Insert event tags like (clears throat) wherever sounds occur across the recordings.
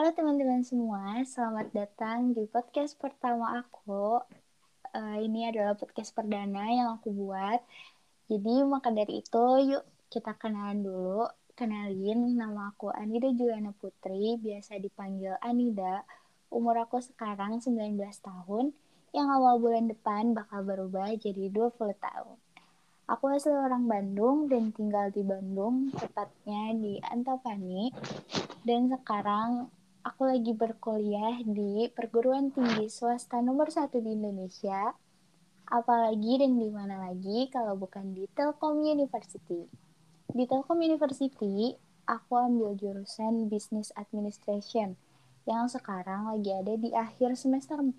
Halo teman-teman semua, selamat datang di podcast pertama aku. Uh, ini adalah podcast perdana yang aku buat. Jadi maka dari itu, yuk kita kenalan dulu. Kenalin, nama aku Anida Juliana Putri, biasa dipanggil Anida. Umur aku sekarang 19 tahun, yang awal bulan depan bakal berubah jadi 20 tahun. Aku asli orang Bandung dan tinggal di Bandung, tepatnya di Antapani. Dan sekarang aku lagi berkuliah di perguruan tinggi swasta nomor satu di Indonesia. Apalagi dan di mana lagi kalau bukan di Telkom University. Di Telkom University, aku ambil jurusan Business Administration yang sekarang lagi ada di akhir semester 4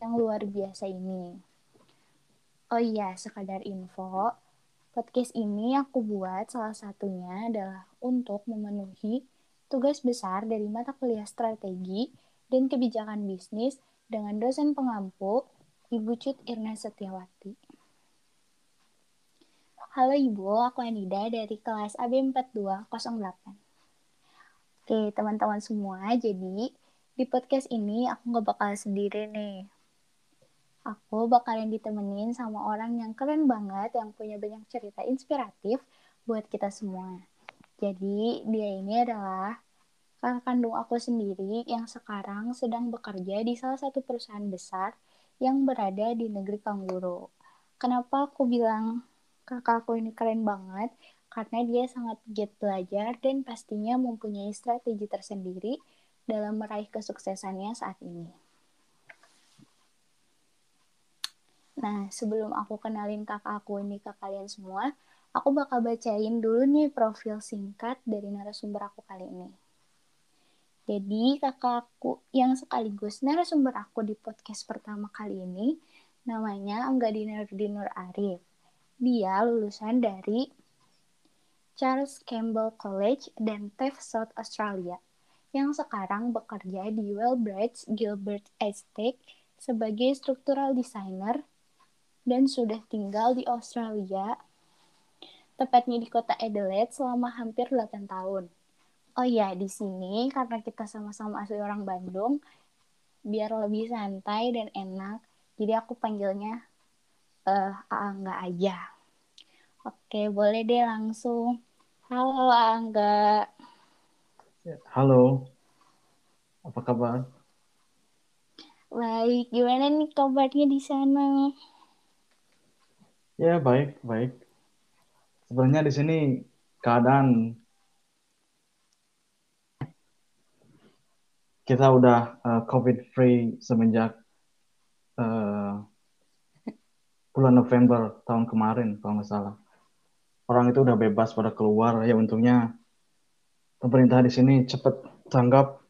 yang luar biasa ini. Oh iya, sekadar info, podcast ini aku buat salah satunya adalah untuk memenuhi tugas besar dari mata kuliah strategi dan kebijakan bisnis dengan dosen pengampu Ibu Cut Irna Setiawati. Halo Ibu, aku Anida dari kelas AB 4208. Oke, teman-teman semua, jadi di podcast ini aku nggak bakal sendiri nih aku bakalan ditemenin sama orang yang keren banget, yang punya banyak cerita inspiratif buat kita semua. Jadi, dia ini adalah kakak kandung aku sendiri yang sekarang sedang bekerja di salah satu perusahaan besar yang berada di negeri Kangguru. Kenapa aku bilang kakak aku ini keren banget? Karena dia sangat giat belajar dan pastinya mempunyai strategi tersendiri dalam meraih kesuksesannya saat ini. Nah, sebelum aku kenalin kakak aku ini ke kalian semua, aku bakal bacain dulu nih profil singkat dari narasumber aku kali ini. Jadi, kakak aku yang sekaligus narasumber aku di podcast pertama kali ini, namanya Angga Dinur Arif. Dia lulusan dari Charles Campbell College dan TAFE South Australia, yang sekarang bekerja di Wellbridge Gilbert Estate sebagai structural designer dan sudah tinggal di Australia, tepatnya di kota Adelaide selama hampir 8 tahun. Oh iya, di sini karena kita sama-sama asli orang Bandung, biar lebih santai dan enak, jadi aku panggilnya uh, Angga aja. Oke, boleh deh langsung. Halo Angga. Halo. Apa kabar? Baik, gimana nih kabarnya di sana? Ya, baik, baik. Sebenarnya di sini keadaan kita udah uh, COVID free semenjak uh, bulan November tahun kemarin, kalau nggak salah. Orang itu udah bebas pada keluar, ya untungnya pemerintah di sini cepat tanggap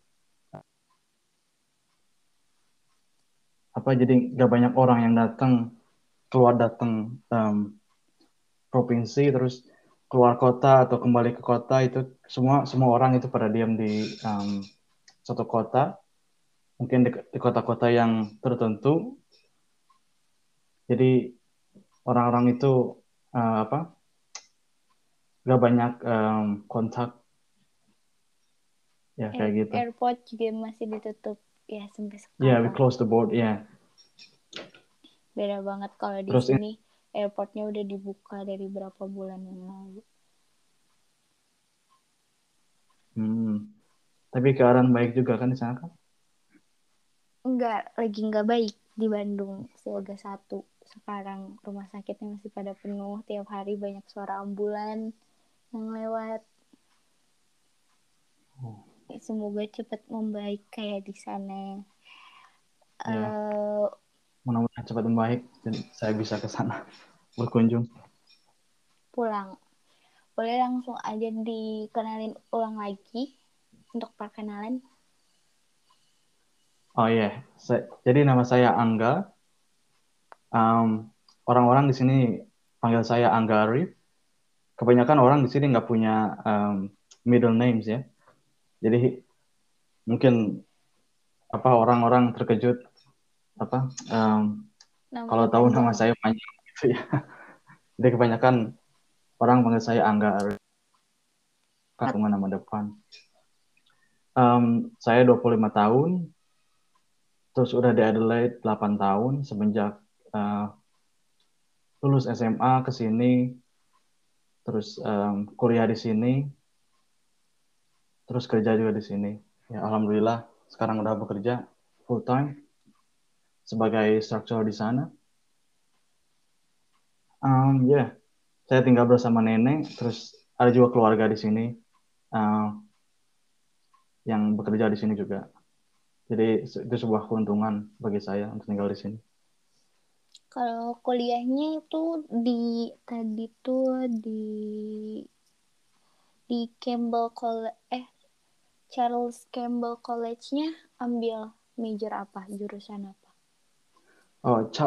apa jadi nggak banyak orang yang datang keluar datang um, provinsi terus keluar kota atau kembali ke kota itu semua semua orang itu pada diam di um, suatu kota. Mungkin di kota-kota yang tertentu. Jadi orang-orang itu uh, apa nggak banyak um, kontak. Ya kayak gitu. Airport juga masih ditutup. Ya sampai sekarang yeah we close the board yeah beda banget kalau di Terus, sini airportnya udah dibuka dari berapa bulan yang lalu. Hmm. tapi keadaan baik juga kan di sana kan enggak lagi enggak baik di Bandung. Siaga satu. Sekarang rumah sakitnya masih pada penuh. Tiap hari banyak suara ambulan yang lewat. Oh. semoga cepat membaik kayak di sana. Ya. uh, mudah-mudahan cepat membaik dan saya bisa ke sana berkunjung. Pulang. Boleh langsung aja dikenalin ulang lagi untuk perkenalan. Oh iya, yeah. jadi nama saya Angga. Um, orang-orang di sini panggil saya Angga Arif. Kebanyakan orang di sini nggak punya um, middle names ya. Jadi mungkin apa orang-orang terkejut apa um, kalau tahu nama saya panjang gitu ya jadi kebanyakan orang panggil saya Angga dengan nama depan Um, saya 25 tahun, terus udah di Adelaide 8 tahun semenjak uh, lulus SMA ke sini, terus um, kuliah di sini, terus kerja juga di sini. Ya, alhamdulillah sekarang udah bekerja full time sebagai structural di sana. Um, ya, yeah. saya tinggal bersama nenek, terus ada juga keluarga di sini uh, yang bekerja di sini juga. Jadi itu sebuah keuntungan bagi saya untuk tinggal di sini. Kalau kuliahnya itu di tadi tuh di di Campbell College eh Charles Campbell College-nya ambil major apa, jurusan apa? Oh, Ch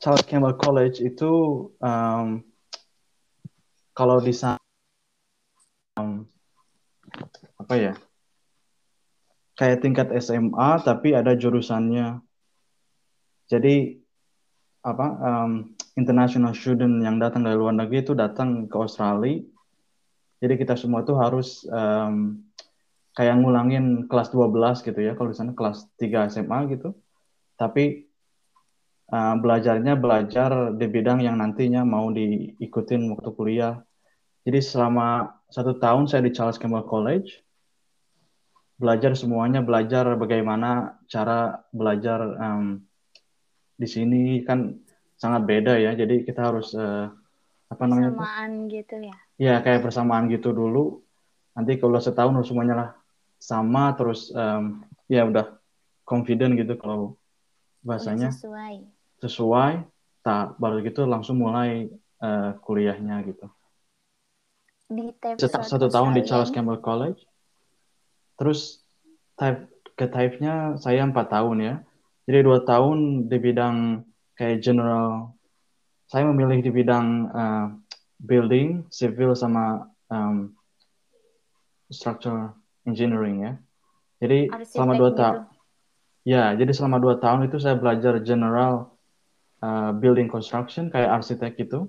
Charles Campbell College itu um, kalau di sana um, apa ya? kayak tingkat SMA tapi ada jurusannya. Jadi apa um, international student yang datang dari luar negeri itu datang ke Australia. Jadi kita semua tuh harus um, kayak ngulangin kelas 12 gitu ya kalau di sana kelas 3 SMA gitu. Tapi uh, belajarnya belajar di bidang yang nantinya mau diikutin waktu kuliah. Jadi selama satu tahun saya di Charles Campbell College belajar semuanya belajar bagaimana cara belajar um, di sini kan sangat beda ya. Jadi kita harus uh, apa namanya persamaan gitu ya? Ya kayak persamaan gitu dulu. Nanti kalau setahun harus semuanya lah sama terus um, ya udah confident gitu kalau bahasanya. sesuai sesuai tak baru gitu langsung mulai uh, kuliahnya gitu di satu tahun di Charles Campbell College Terus type ke type-nya saya empat tahun ya. Jadi dua tahun di bidang kayak general. Saya memilih di bidang uh, building, civil sama um, structure engineering ya. Jadi Arsitek selama dua tahun, gitu. ya jadi selama dua tahun itu saya belajar general uh, building construction kayak arsitek gitu,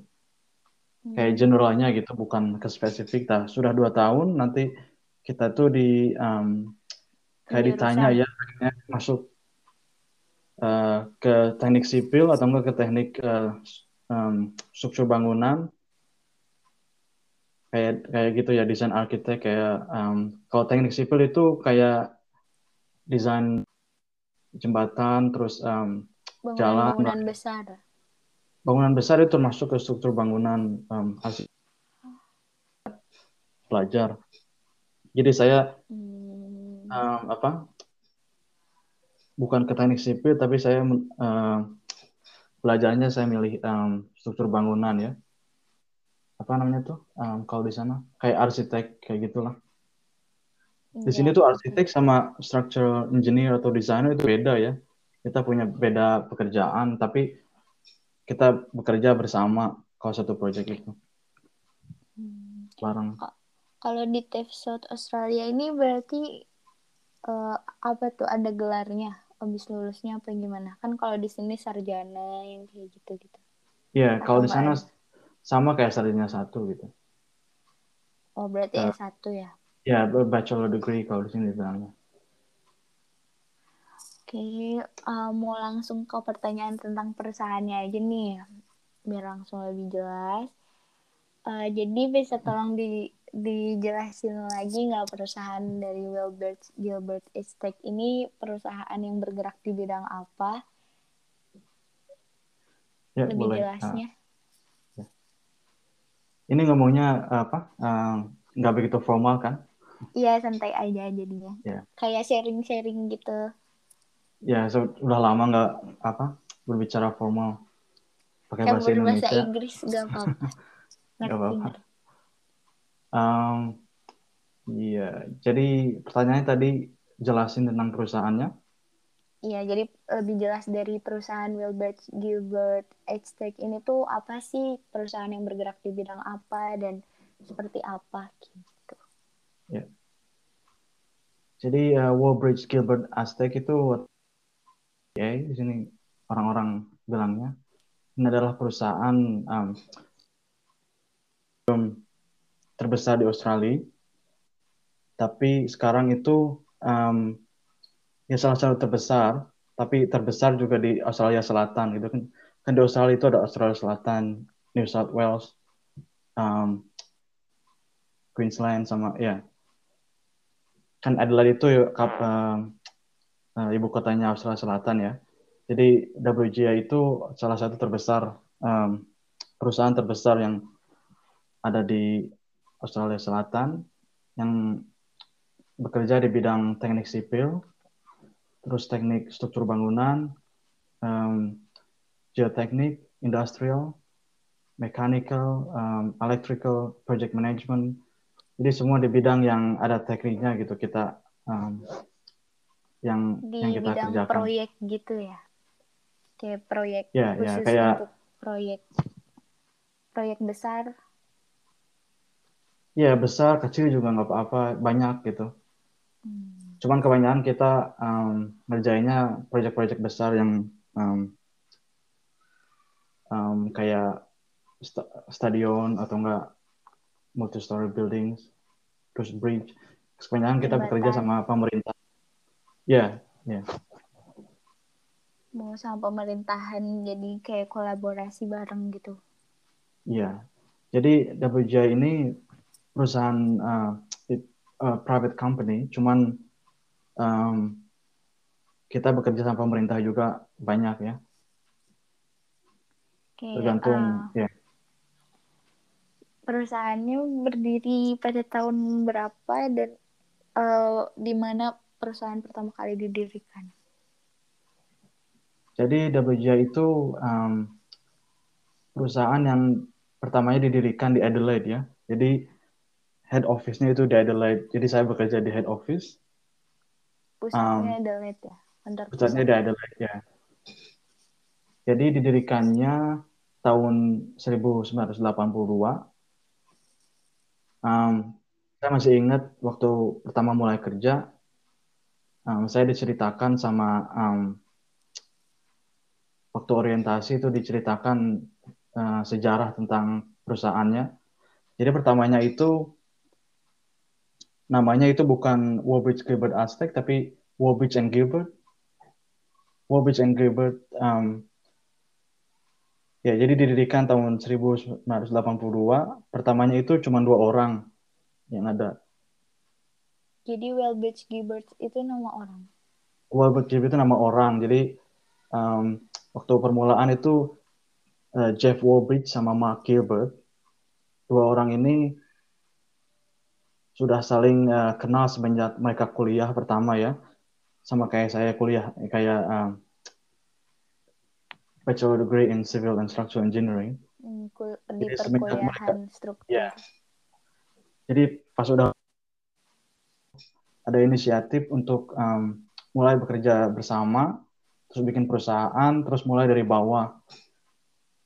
hmm. kayak generalnya gitu, bukan ke spesifik. Nah, sudah dua tahun nanti kita tuh di um, kayak ditanya ya masuk uh, ke teknik sipil atau enggak ke teknik uh, um, struktur bangunan kayak kayak gitu ya desain arsitek kayak um, kalau teknik sipil itu kayak desain jembatan terus um, bangunan, jalan bangunan besar bangunan besar itu termasuk ke struktur bangunan um, hasil pelajar jadi saya hmm. um, apa? Bukan ke teknik sipil, tapi saya um, belajarnya saya milih um, struktur bangunan ya. Apa namanya tuh? Um, kalau di sana kayak arsitek kayak gitulah. Di sini iya. tuh arsitek sama structural engineer atau designer itu beda ya. Kita punya beda pekerjaan, tapi kita bekerja bersama kalau satu proyek itu. Hmm. Bareng kalau di TAFE South Australia ini berarti uh, apa tuh ada gelarnya habis lulusnya apa gimana? Kan kalau di sini sarjana yang kayak gitu-gitu. Iya, yeah, kalau di sana sama kayak sarjana satu gitu. Oh, berarti uh, S1 ya? Ya, yeah, bachelor degree kalau di sini bilangnya. Oke, okay, uh, mau langsung ke pertanyaan tentang perusahaannya aja nih, biar langsung lebih jelas. Uh, jadi bisa tolong di dijelasin lagi nggak perusahaan dari Wilbert Gilbert Estate ini perusahaan yang bergerak di bidang apa? Ya, Lebih boleh. jelasnya. Uh, ya. Ini ngomongnya apa? Nggak uh, begitu formal kan? Iya santai aja jadinya. Ya. Kayak sharing-sharing gitu. Ya sudah lama nggak apa berbicara formal pakai bahasa Indonesia. bahasa Inggris nggak apa-apa. (laughs) Nggak apa-apa. Um, iya, jadi pertanyaannya tadi jelasin tentang perusahaannya. Iya, jadi lebih jelas dari perusahaan Wilbert Gilbert Edtech ini tuh apa sih perusahaan yang bergerak di bidang apa dan seperti apa gitu. Ya. Jadi uh, Wilbert Gilbert Aztec itu ya di sini orang-orang bilangnya ini adalah perusahaan um, terbesar di Australia. Tapi sekarang itu um, ya salah satu terbesar, tapi terbesar juga di Australia Selatan gitu kan. Kan di Australia itu ada Australia Selatan, New South Wales, um, Queensland sama ya. Kan Adelaide itu kap, um, uh, ibu kotanya Australia Selatan ya. Jadi WGA itu salah satu terbesar um, perusahaan terbesar yang ada di Australia Selatan yang bekerja di bidang teknik sipil, terus teknik struktur bangunan, um, geoteknik, industrial, mechanical, um, electrical, project management. Jadi semua di bidang yang ada tekniknya gitu kita um, yang di yang kita bidang kerjakan. proyek gitu ya kayak proyek Ya, ya, khusus kayak- untuk proyek proyek besar Ya besar kecil juga nggak apa-apa banyak gitu. Hmm. Cuman kebanyakan kita um, ngerjainnya proyek-proyek besar yang um, um, kayak sta- stadion atau enggak multi-story buildings, terus bridge. Kebanyakan kita bekerja sama pemerintah. Ya, ya, mau sama pemerintahan jadi kayak kolaborasi bareng gitu iya. Jadi WJ ini perusahaan uh, it- uh, private company, cuman um, kita bekerja sama pemerintah juga banyak ya. kayak Tergantung eh, ya. perusahaannya berdiri pada tahun berapa dan eh, di mana perusahaan pertama kali didirikan Jadi WJ itu um, perusahaan yang pertamanya didirikan di Adelaide ya. Jadi head office-nya itu di Adelaide. Jadi saya bekerja di head office. pusatnya Adelaide ya kantor Um, Pusatnya di Adelaide ya. Jadi didirikannya tahun 1982. Um, saya masih ingat waktu pertama mulai kerja, um, saya diceritakan sama um, waktu orientasi itu diceritakan uh, sejarah tentang perusahaannya. Jadi pertamanya itu namanya itu bukan Warbridge Gilbert Aztec tapi Warbridge and Gilbert. Warbridge and Gilbert um, ya jadi didirikan tahun 1982. Pertamanya itu cuma dua orang yang ada. Jadi Wellbridge Gilbert itu nama orang Warbridge Gilbert itu nama orang. Jadi um, waktu permulaan itu uh, Jeff Warbridge sama Mark Gilbert dua orang ini sudah saling uh, kenal semenjak mereka kuliah pertama ya sama kayak saya kuliah kayak um, bachelor degree in civil and structural engineering Hmm, di Jadi perkuliahan struktur Ya. jadi pas udah ada inisiatif untuk um, mulai bekerja bersama terus bikin perusahaan terus mulai dari bawah.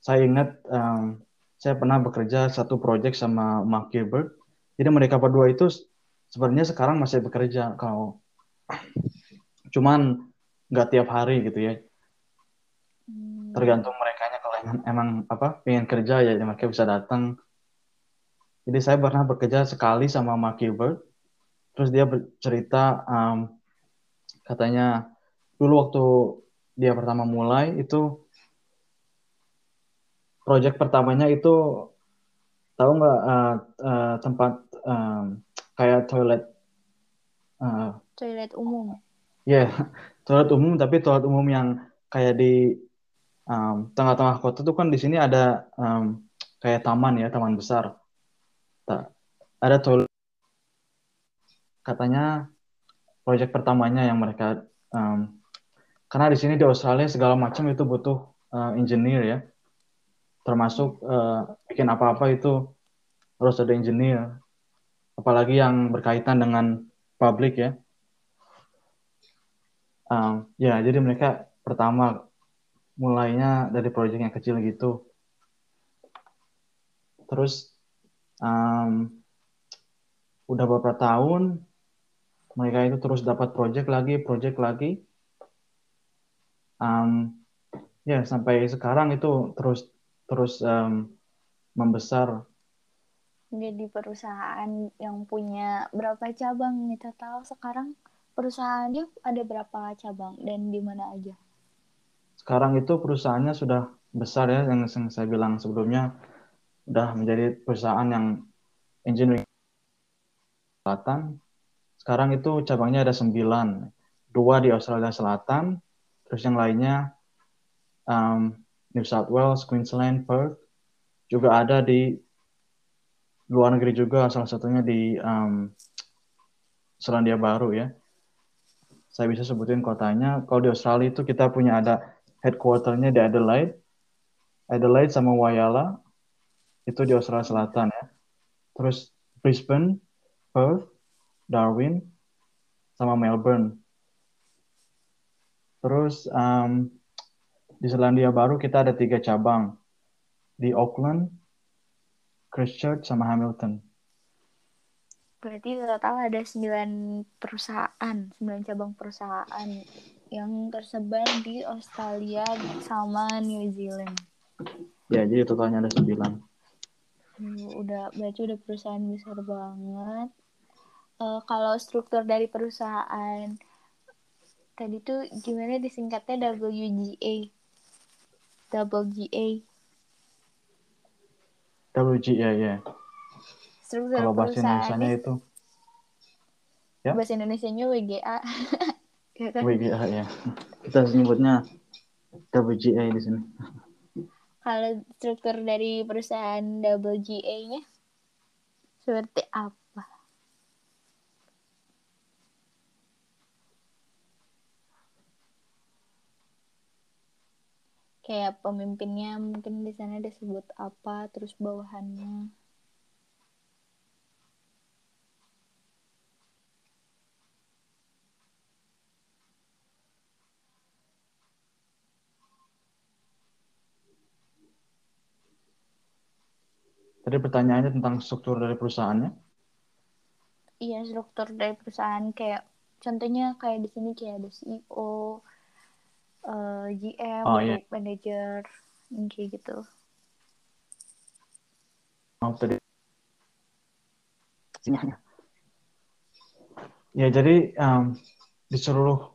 Saya ingat um, saya pernah bekerja satu project sama Mark Gilbert. Jadi mereka berdua itu sebenarnya sekarang masih bekerja kalau (clears throat) cuman nggak tiap hari gitu ya. Hmm. tergantung mereka kalau emang, emang apa pengen kerja ya mereka bisa datang. Jadi saya pernah bekerja sekali sama Mark Gilbert terus dia bercerita um, katanya dulu waktu dia pertama mulai itu project pertamanya itu tahu nggak uh, uh, tempat um, kayak toilet uh, toilet umum. ya (laughs) toilet umum tapi toilet umum yang kayak di um, tengah-tengah kota tuh kan di sini ada um, kayak taman ya taman besar. Ta- ada toilet katanya proyek pertamanya yang mereka um, karena di sini di Australia segala macam itu butuh uh, engineer ya. Termasuk uh, bikin apa-apa itu harus ada engineer. Apalagi yang berkaitan dengan publik ya. Um, ya jadi mereka pertama mulainya dari proyek yang kecil gitu. Terus um, udah beberapa tahun mereka itu terus dapat proyek lagi proyek lagi um, ya sampai sekarang itu terus terus um, membesar jadi perusahaan yang punya berapa cabang kita tahu sekarang perusahaannya ada berapa cabang dan di mana aja? Sekarang itu perusahaannya sudah besar ya, yang saya bilang sebelumnya sudah menjadi perusahaan yang engineering selatan. Sekarang itu cabangnya ada sembilan, dua di Australia Selatan, terus yang lainnya um, New South Wales, Queensland, Perth, juga ada di luar negeri juga, salah satunya di um, Selandia Baru ya. Saya bisa sebutin kotanya. Kalau di Australia itu kita punya ada headquarternya di Adelaide, Adelaide sama Wayala, itu di Australia Selatan ya. Terus Brisbane, Perth, Darwin, sama Melbourne. Terus um, di Selandia Baru kita ada tiga cabang di Auckland, Christchurch, sama Hamilton. Berarti total ada sembilan perusahaan, sembilan cabang perusahaan yang tersebar di Australia sama New Zealand. Ya, jadi totalnya ada sembilan. Udah, berarti udah perusahaan besar banget uh, kalau struktur dari perusahaan tadi tuh gimana disingkatnya? WGA WGA WGA ya. Struktur kalau bahasa Indonesia itu. Ya? Bahasa Indonesia nya WGA (laughs) ya kan? WGA ya. Kita sebutnya WGA di sini. Kalau struktur dari perusahaan WGA nya seperti apa kayak pemimpinnya mungkin di sana disebut apa terus bawahannya Tadi pertanyaannya tentang struktur dari perusahaannya? Iya, struktur dari perusahaan kayak contohnya kayak di sini kayak ada CEO, uh, eh, GM, oh, iya. manager, kayak gitu. Oh. Ya, jadi um, di seluruh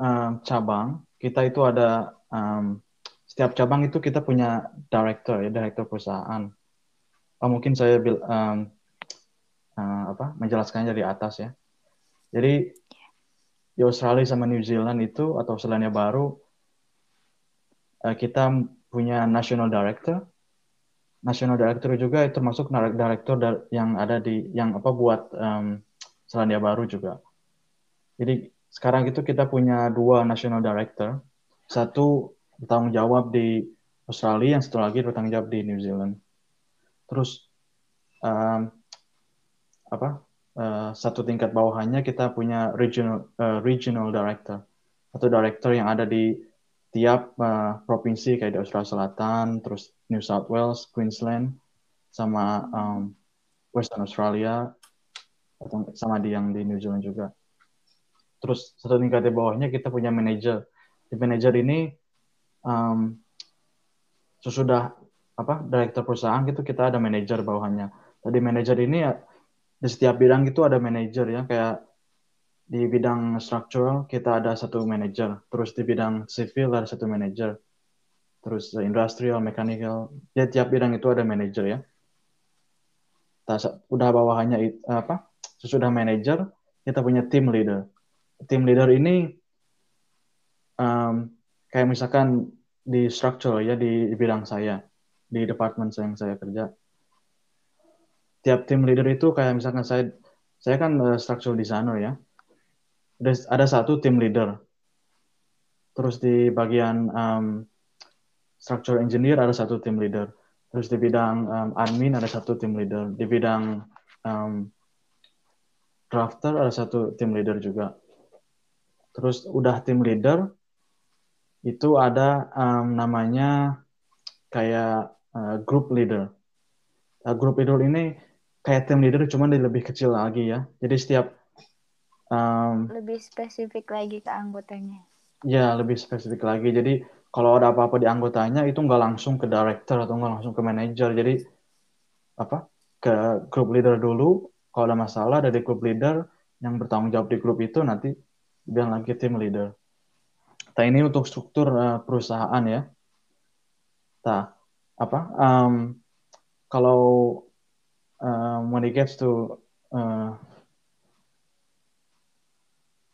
um, cabang kita itu ada um, setiap cabang itu kita punya director ya, director perusahaan. Oh, mungkin saya um, uh, apa menjelaskannya dari atas ya. Jadi di Australia sama New Zealand itu atau Selandia Baru uh, kita punya national director. National director juga itu termasuk director yang ada di yang apa buat um, Selandia Baru juga. Jadi sekarang itu kita punya dua national director. Satu bertanggung jawab di Australia, yang satu lagi bertanggung jawab di New Zealand. Terus um, apa uh, satu tingkat bawahannya kita punya regional uh, regional director atau director yang ada di tiap uh, provinsi kayak di Australia Selatan, terus New South Wales, Queensland, sama um, Western Australia, atau sama di yang di New Zealand juga. Terus satu tingkat di bawahnya kita punya manager. Di manager ini um, sesudah apa director perusahaan gitu kita ada manager bawahannya. Tadi manager ini ya di setiap bidang itu ada manajer ya kayak di bidang structural kita ada satu manajer terus di bidang civil ada satu manajer terus industrial mechanical ya tiap bidang itu ada manajer ya. Udah bawahannya apa sesudah manajer kita punya team leader. Team leader ini um, kayak misalkan di structural ya di, bidang saya di departemen yang saya kerja tiap tim leader itu kayak misalkan saya saya kan uh, structural designer ya. Ada ada satu tim leader. Terus di bagian um, structural engineer ada satu tim leader. Terus di bidang um, admin ada satu tim leader. Di bidang um, drafter ada satu tim leader juga. Terus udah tim leader itu ada um, namanya kayak uh, group leader. Uh, group leader ini kayak tim leader cuma di lebih kecil lagi ya. Jadi setiap um, lebih spesifik lagi ke anggotanya. Ya, lebih spesifik lagi. Jadi kalau ada apa-apa di anggotanya itu nggak langsung ke director atau nggak langsung ke manager. Jadi apa? Ke group leader dulu. Kalau ada masalah dari group leader yang bertanggung jawab di grup itu nanti bilang lagi tim leader. Nah ini untuk struktur uh, perusahaan ya. Nah apa? Um, kalau um, when it gets to uh,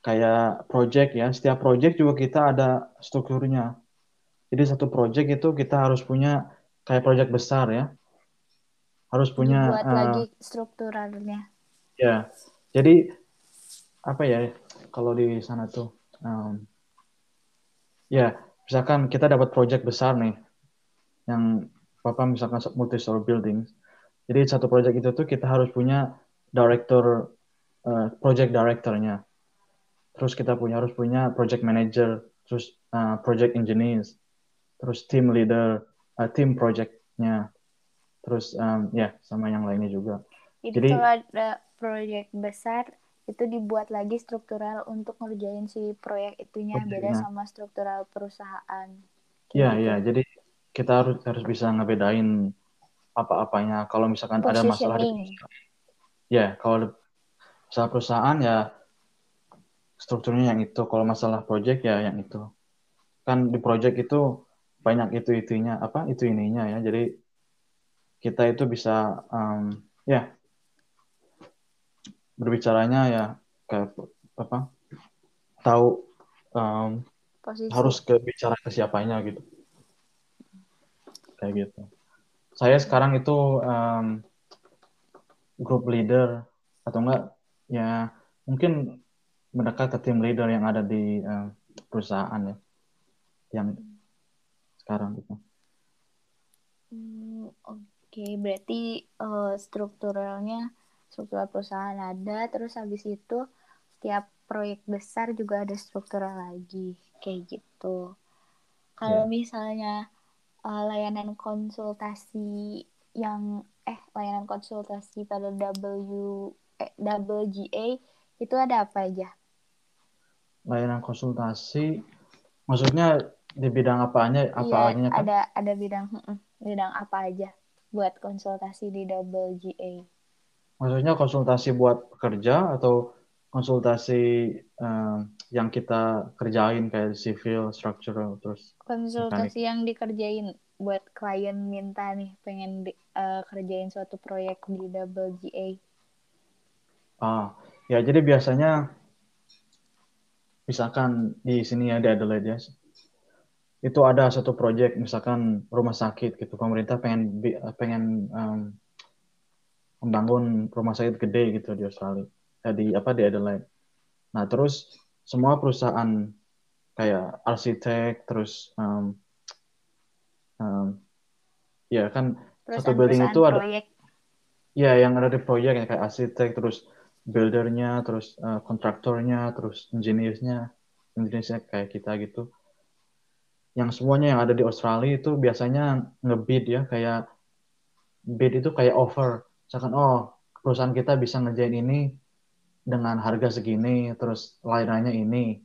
kayak project ya, setiap project juga kita ada strukturnya. Jadi satu project itu kita harus punya kayak project besar ya. Harus punya Dibuat uh, lagi strukturalnya. Ya. Jadi apa ya kalau di sana tuh um, ya misalkan kita dapat project besar nih yang apa misalkan multi story building jadi satu project itu tuh kita harus punya director uh, project directornya terus kita punya harus punya project manager terus uh, project engineers terus team leader uh, team projectnya terus um, ya sama yang lainnya juga jadi, jadi kalau ada project besar itu dibuat lagi struktural untuk ngerjain si proyek itunya beda sama struktural perusahaan. Iya gitu. iya jadi kita harus harus bisa ngebedain apa-apanya. Kalau misalkan ada masalah di ya kalau masalah perusahaan ya strukturnya yang itu. Kalau masalah project ya yang itu. Kan di project itu banyak itu itunya apa itu ininya ya. Jadi kita itu bisa um, ya berbicaranya ya kayak apa tahu um, harus ke bicara ke siapanya gitu. Kayak gitu saya sekarang itu um, group leader atau enggak ya mungkin mendekat ke tim leader yang ada di uh, perusahaan ya yang sekarang gitu. Hmm, Oke, okay. berarti uh, strukturalnya struktural perusahaan ada terus habis itu setiap proyek besar juga ada struktural lagi kayak gitu kalau yeah. misalnya uh, layanan konsultasi yang eh layanan konsultasi pada W eh, WGA itu ada apa aja layanan konsultasi maksudnya di bidang apanya apa iya, kan? ada ada bidang bidang apa aja buat konsultasi di WGA Maksudnya konsultasi buat pekerja atau konsultasi um, yang kita kerjain kayak civil, structural, terus konsultasi mekanik. yang dikerjain buat klien minta nih pengen di, uh, kerjain suatu proyek di WGA. Ah, ya jadi biasanya misalkan di sini ya di Adelaide ya, itu ada satu proyek misalkan rumah sakit gitu pemerintah pengen pengen um, membangun rumah sakit gede gitu di Australia di apa di Adelaide nah terus semua perusahaan kayak arsitek terus um, um, ya kan satu building itu ada proyek. ya yang ada di proyek ya, kayak arsitek terus buildernya terus uh, kontraktornya terus engineersnya engineersnya kayak kita gitu. Yang semuanya yang ada di Australia itu biasanya ngebid ya kayak bid itu kayak offer. Misalkan oh perusahaan kita bisa ngerjain ini dengan harga segini terus layanannya ini.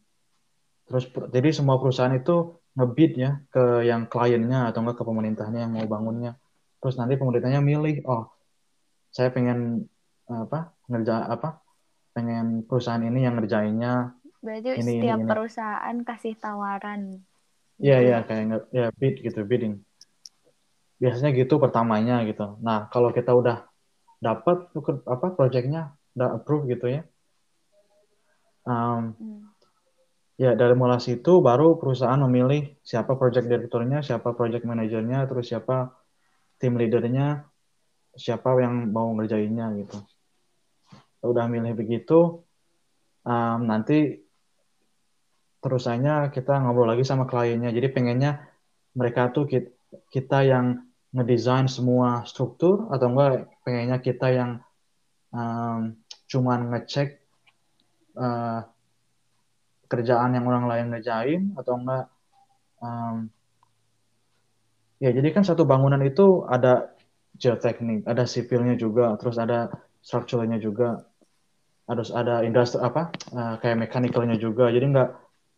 Terus jadi semua perusahaan itu ngebid ya ke yang kliennya atau enggak ke pemerintahnya yang mau bangunnya. Terus nanti pemerintahnya milih oh saya pengen apa ngerja apa pengen perusahaan ini yang ngerjainnya berarti ini, setiap ini, ini. perusahaan kasih tawaran. Iya iya kayak ya bid gitu bidding. Biasanya gitu pertamanya gitu. Nah kalau kita udah dapat apa proyeknya udah approve gitu ya. Um, hmm. ya dari mulai situ baru perusahaan memilih siapa project direkturnya siapa project manajernya terus siapa tim leadernya siapa yang mau ngerjainnya gitu. Udah milih begitu um, nanti terusannya kita ngobrol lagi sama kliennya. Jadi pengennya mereka tuh kita, kita yang ngedesain semua struktur atau enggak pengennya kita yang um, cuman ngecek uh, kerjaan yang orang lain ngerjain atau enggak. Um, ya jadi kan satu bangunan itu ada geoteknik ada sipilnya juga terus ada strukturnya juga. Harus ada industri apa uh, kayak mekanikalnya juga. Jadi enggak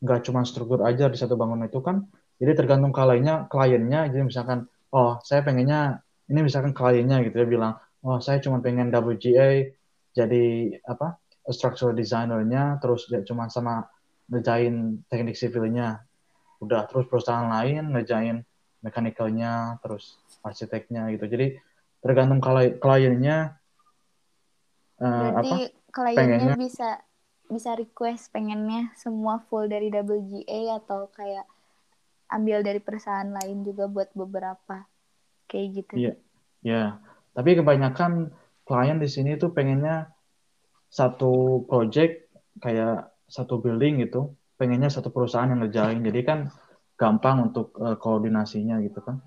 nggak cuma struktur aja di satu bangunan itu kan. Jadi tergantung kliennya kliennya. Jadi misalkan oh saya pengennya ini misalkan kliennya gitu ya bilang oh saya cuma pengen WGA jadi apa structural designernya terus cuma sama ngerjain teknik sivilnya. Udah terus perusahaan lain ngerjain mechanical-nya terus arsiteknya gitu. Jadi tergantung kliennya uh, apa kliennya bisa bisa request pengennya semua full dari WGA atau kayak ambil dari perusahaan lain juga buat beberapa kayak gitu? Iya ya tapi kebanyakan klien di sini tuh pengennya satu project kayak satu building gitu. Pengennya satu perusahaan yang ngerjain jadi kan gampang untuk uh, koordinasinya gitu kan.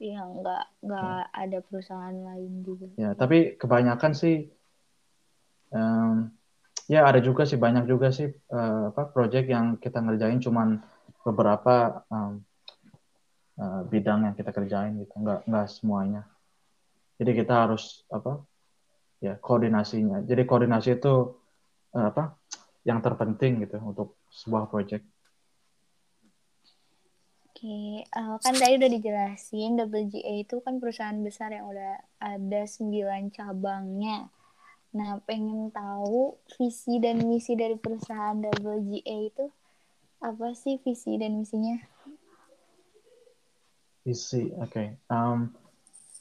Iya nggak nggak ya. ada perusahaan lain juga. Ya tapi kebanyakan sih um, ya ada juga sih banyak juga sih uh, apa project yang kita ngerjain cuman beberapa um, uh, bidang yang kita kerjain gitu. Nggak nggak semuanya jadi kita harus apa ya koordinasinya jadi koordinasi itu uh, apa yang terpenting gitu untuk sebuah project Oke, uh, kan tadi udah dijelasin WGA itu kan perusahaan besar yang udah ada 9 cabangnya. Nah, pengen tahu visi dan misi dari perusahaan WGA itu apa sih visi dan misinya? Visi, oke. Okay. Um,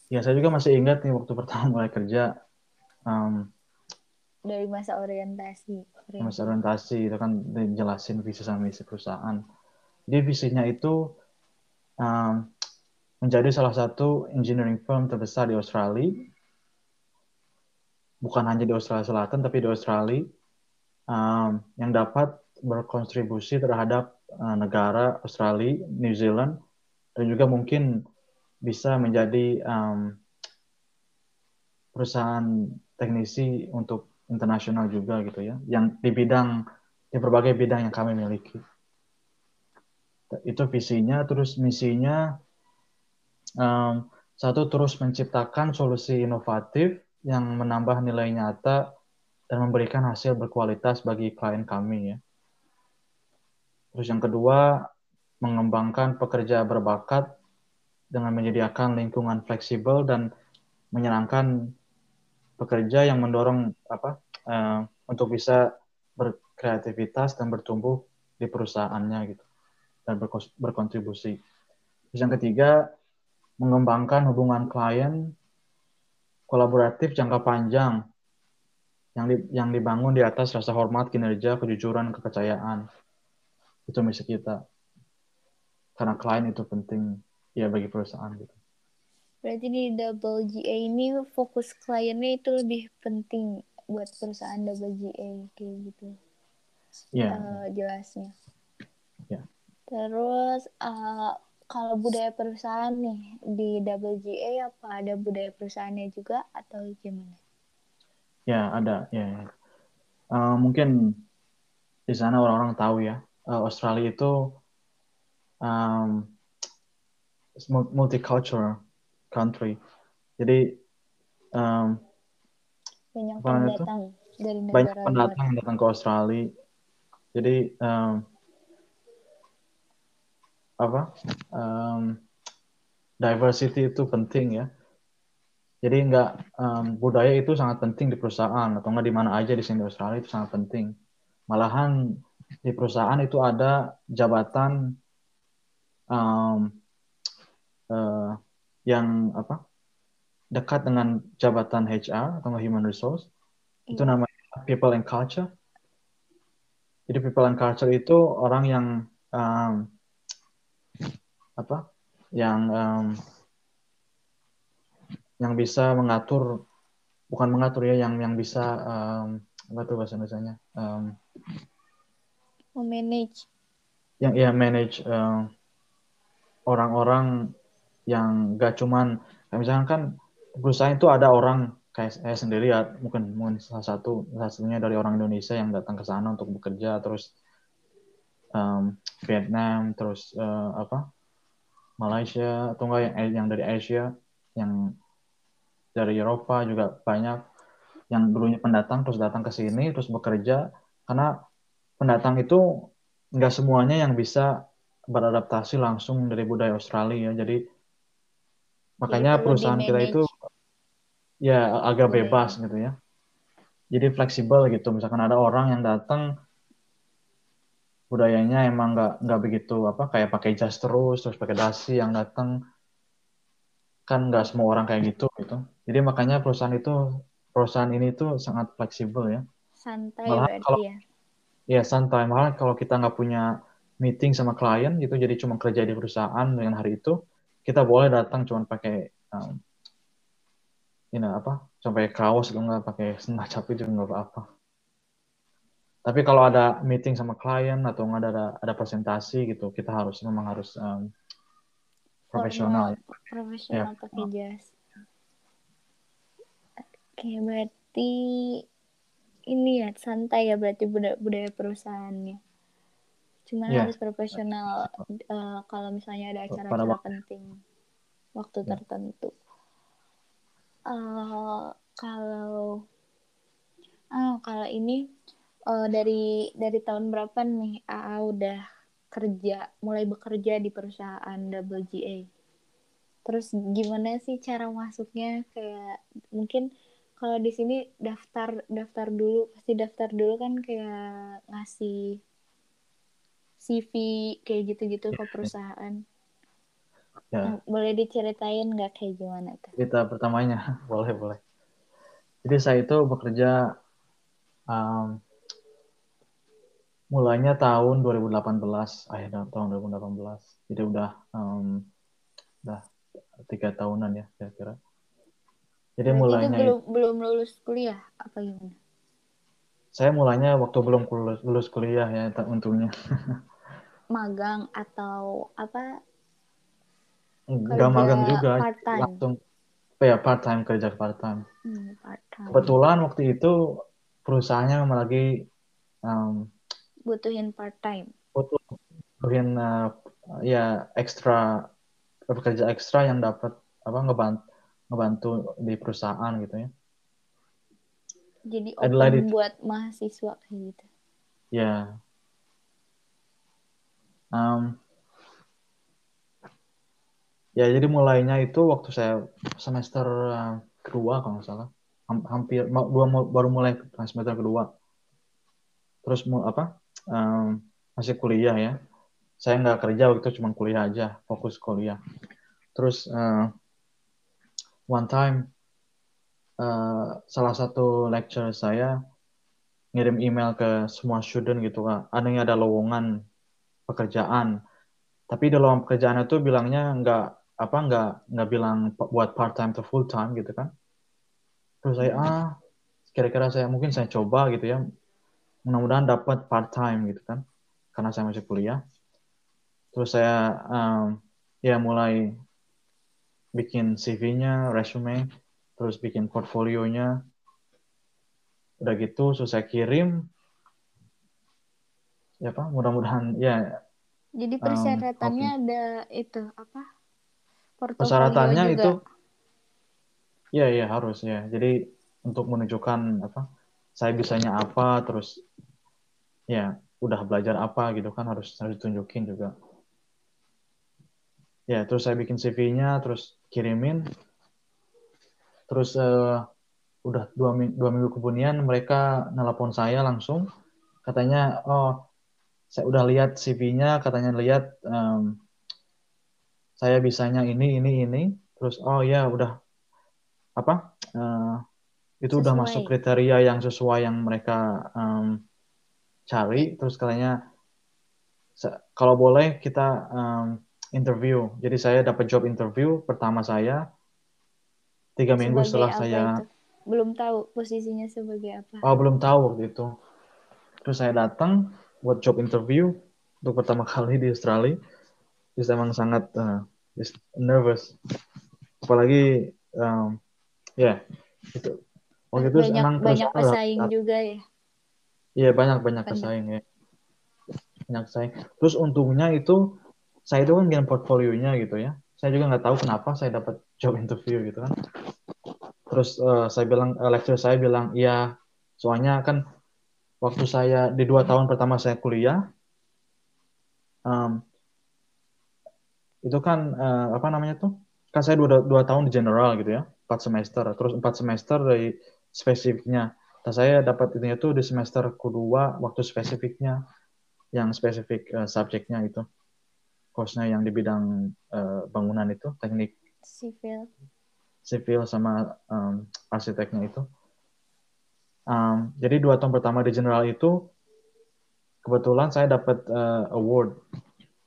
ya, saya juga masih ingat nih waktu pertama mulai kerja. Um, dari masa orientasi. orientasi. Masa orientasi itu kan dijelasin visi sama misi perusahaan. Jadi visinya itu um, menjadi salah satu engineering firm terbesar di Australia. Bukan hanya di Australia Selatan, tapi di Australia um, yang dapat berkontribusi terhadap uh, negara Australia, New Zealand, dan juga mungkin bisa menjadi um, perusahaan teknisi untuk internasional juga gitu ya, yang di bidang di berbagai bidang yang kami miliki itu visinya terus misinya um, satu terus menciptakan solusi inovatif yang menambah nilai nyata dan memberikan hasil berkualitas bagi klien kami ya. Terus yang kedua, mengembangkan pekerja berbakat dengan menyediakan lingkungan fleksibel dan menyenangkan pekerja yang mendorong apa uh, untuk bisa berkreativitas dan bertumbuh di perusahaannya gitu dan berkontribusi. Terus yang ketiga, mengembangkan hubungan klien kolaboratif jangka panjang yang di, yang dibangun di atas rasa hormat, kinerja, kejujuran, kepercayaan. Itu misi kita. Karena klien itu penting ya bagi perusahaan gitu. Berarti di WGA ini fokus kliennya itu lebih penting buat perusahaan WGA kayak gitu. Iya. Yeah. Uh, jelasnya. Ya. Yeah. Terus uh, kalau budaya perusahaan nih di WGA apa ada budaya perusahaannya juga atau gimana? Ya ada ya. Uh, mungkin di sana orang-orang tahu ya uh, Australia itu um, multicultural country. Jadi um, banyak pendatang dari negara banyak pendatang yang datang ke Australia. Jadi um, apa um, diversity itu penting ya. Jadi nggak um, budaya itu sangat penting di perusahaan atau nggak di mana aja di sini Australia itu sangat penting. Malahan di perusahaan itu ada jabatan um, uh, yang apa dekat dengan jabatan HR atau human resource iya. itu namanya people and culture. Jadi people and culture itu orang yang um, apa yang um, yang bisa mengatur bukan mengatur ya yang yang bisa um, apa tuh bahasa Indonesia um, manage yang ya manage orang orang-orang yang gak cuman misalkan kan perusahaan itu ada orang kayak saya sendiri ya mungkin mungkin salah satu salah satunya dari orang Indonesia yang datang ke sana untuk bekerja terus um, Vietnam terus uh, apa Malaysia atau enggak yang yang dari Asia yang dari Eropa juga banyak yang dulunya pendatang terus datang ke sini terus bekerja karena pendatang itu nggak semuanya yang bisa beradaptasi langsung dari budaya Australia. Jadi makanya ya, perusahaan kita itu ya agak bebas gitu ya. Jadi fleksibel gitu. Misalkan ada orang yang datang budayanya emang nggak nggak begitu apa kayak pakai jas terus terus pakai dasi yang datang. Kan nggak semua orang kayak gitu gitu. Jadi makanya perusahaan itu perusahaan ini tuh sangat fleksibel ya. Santai Malah berarti kalau- ya. ya santai. Malah kalau kita nggak punya meeting sama klien gitu jadi cuma kerja di perusahaan dengan hari itu kita boleh datang cuma pakai um, ini apa sampai kaos atau nggak pakai sendal capit juga nggak apa-apa tapi kalau ada meeting sama klien atau nggak ada ada presentasi gitu kita harus memang harus um, profesional ya. Profesional pakai jas. Oke, berarti ini ya santai ya berarti budaya, budaya perusahaannya. Cuman Iya. harus profesional eh, kalau misalnya ada acara-acara penting waktu Ya. tertentu. Eh, kalau ah kalau ini eh, dari dari tahun berapa nih AA udah kerja mulai bekerja di perusahaan WGA? Terus gimana sih cara masuknya kayak mungkin kalau di sini daftar daftar dulu pasti daftar dulu kan kayak ngasih CV kayak gitu-gitu ke perusahaan. ya boleh diceritain nggak kayak gimana tuh? kita pertamanya (laughs) boleh boleh jadi saya itu bekerja um, mulainya tahun 2018 akhir tahun 2018 jadi udah um, udah tiga tahunan ya kira-kira jadi Berarti mulainya itu belum belum lulus kuliah apa gimana? saya mulainya waktu belum lulus, lulus kuliah ya untungnya (laughs) Magang atau apa? nggak magang juga part time. langsung ya part time kerja part time Hmm, part time. kebetulan waktu itu perusahaannya memang lagi um, Butuhin part time. butuh butuhin uh, ya ekstra pekerja ekstra yang dapat apa ngebantu ngebantu di perusahaan gitu ya Jadi open buat mahasiswa kayak gitu. ya Um, ya jadi mulainya itu waktu saya semester uh, kedua kalau nggak salah. Ham- hampir dua baru mulai semester kedua. Terus mau apa um, masih kuliah ya. Saya nggak kerja waktu itu cuma kuliah aja fokus kuliah. Terus uh, one time uh, salah satu lecturer saya ngirim email ke semua student gitu kak. Ada yang ada lowongan pekerjaan. Tapi lowongan pekerjaan itu bilangnya nggak apa nggak nggak bilang buat part time atau full time gitu kan. Terus saya ah kira-kira saya mungkin saya coba gitu ya. Mudah-mudahan dapat part time gitu kan. Karena saya masih kuliah. Terus saya um, ya mulai bikin CV-nya resume terus bikin portfolionya. Udah gitu terus saya kirim ya apa mudah-mudahan ya. Jadi Um, persyaratannya ada itu apa? Portofolio persyaratannya juga. itu ya ya harus ya. Jadi untuk menunjukkan apa saya bisanya apa terus ya udah belajar apa gitu kan harus harus ditunjukin juga. Ya terus saya bikin CV-nya terus kirimin. Terus eh, udah dua, ming- dua minggu kemudian mereka nelpon saya langsung. Katanya oh saya udah lihat CV-nya katanya lihat em, saya bisanya ini ini ini terus oh ya udah apa eh, itu udah Sesuai. masuk kriteria yang sesuai yang mereka em, cari terus katanya "Se- kalau boleh kita em, interview jadi saya dapat job interview pertama saya tiga minggu Sebagai setelah apa saya itu? Belum tahu posisinya sebagai apa. oh belum tahu waktu itu terus saya datang buat job interview untuk pertama kali di Australia terus emang sangat just nervous apalagi em, ya itu waktu itu banyak emang banyak pesaing juga ya. Iya banyak banyak Banyak. pesaing ya. Banyak pesaing. Terus untungnya itu saya itu kan bikin portfolionya gitu ya. Saya juga nggak tahu kenapa saya dapat job interview gitu kan. Terus eh, saya bilang eh, lecturer saya bilang iya soalnya kan waktu saya di dua tahun pertama saya kuliah em, itu kan eh, apa namanya tuh? Kan saya dua, dua tahun di general gitu ya empat semester. Terus empat semester dari spesifiknya. Nah, saya dapat ini itu di semester kedua waktu spesifiknya yang spesifik uh, subjeknya itu course-nya yang di bidang uh, bangunan itu teknik. Sipil. Sipil sama um, arsiteknya itu um, jadi dua tahun pertama di general itu kebetulan saya dapat uh, award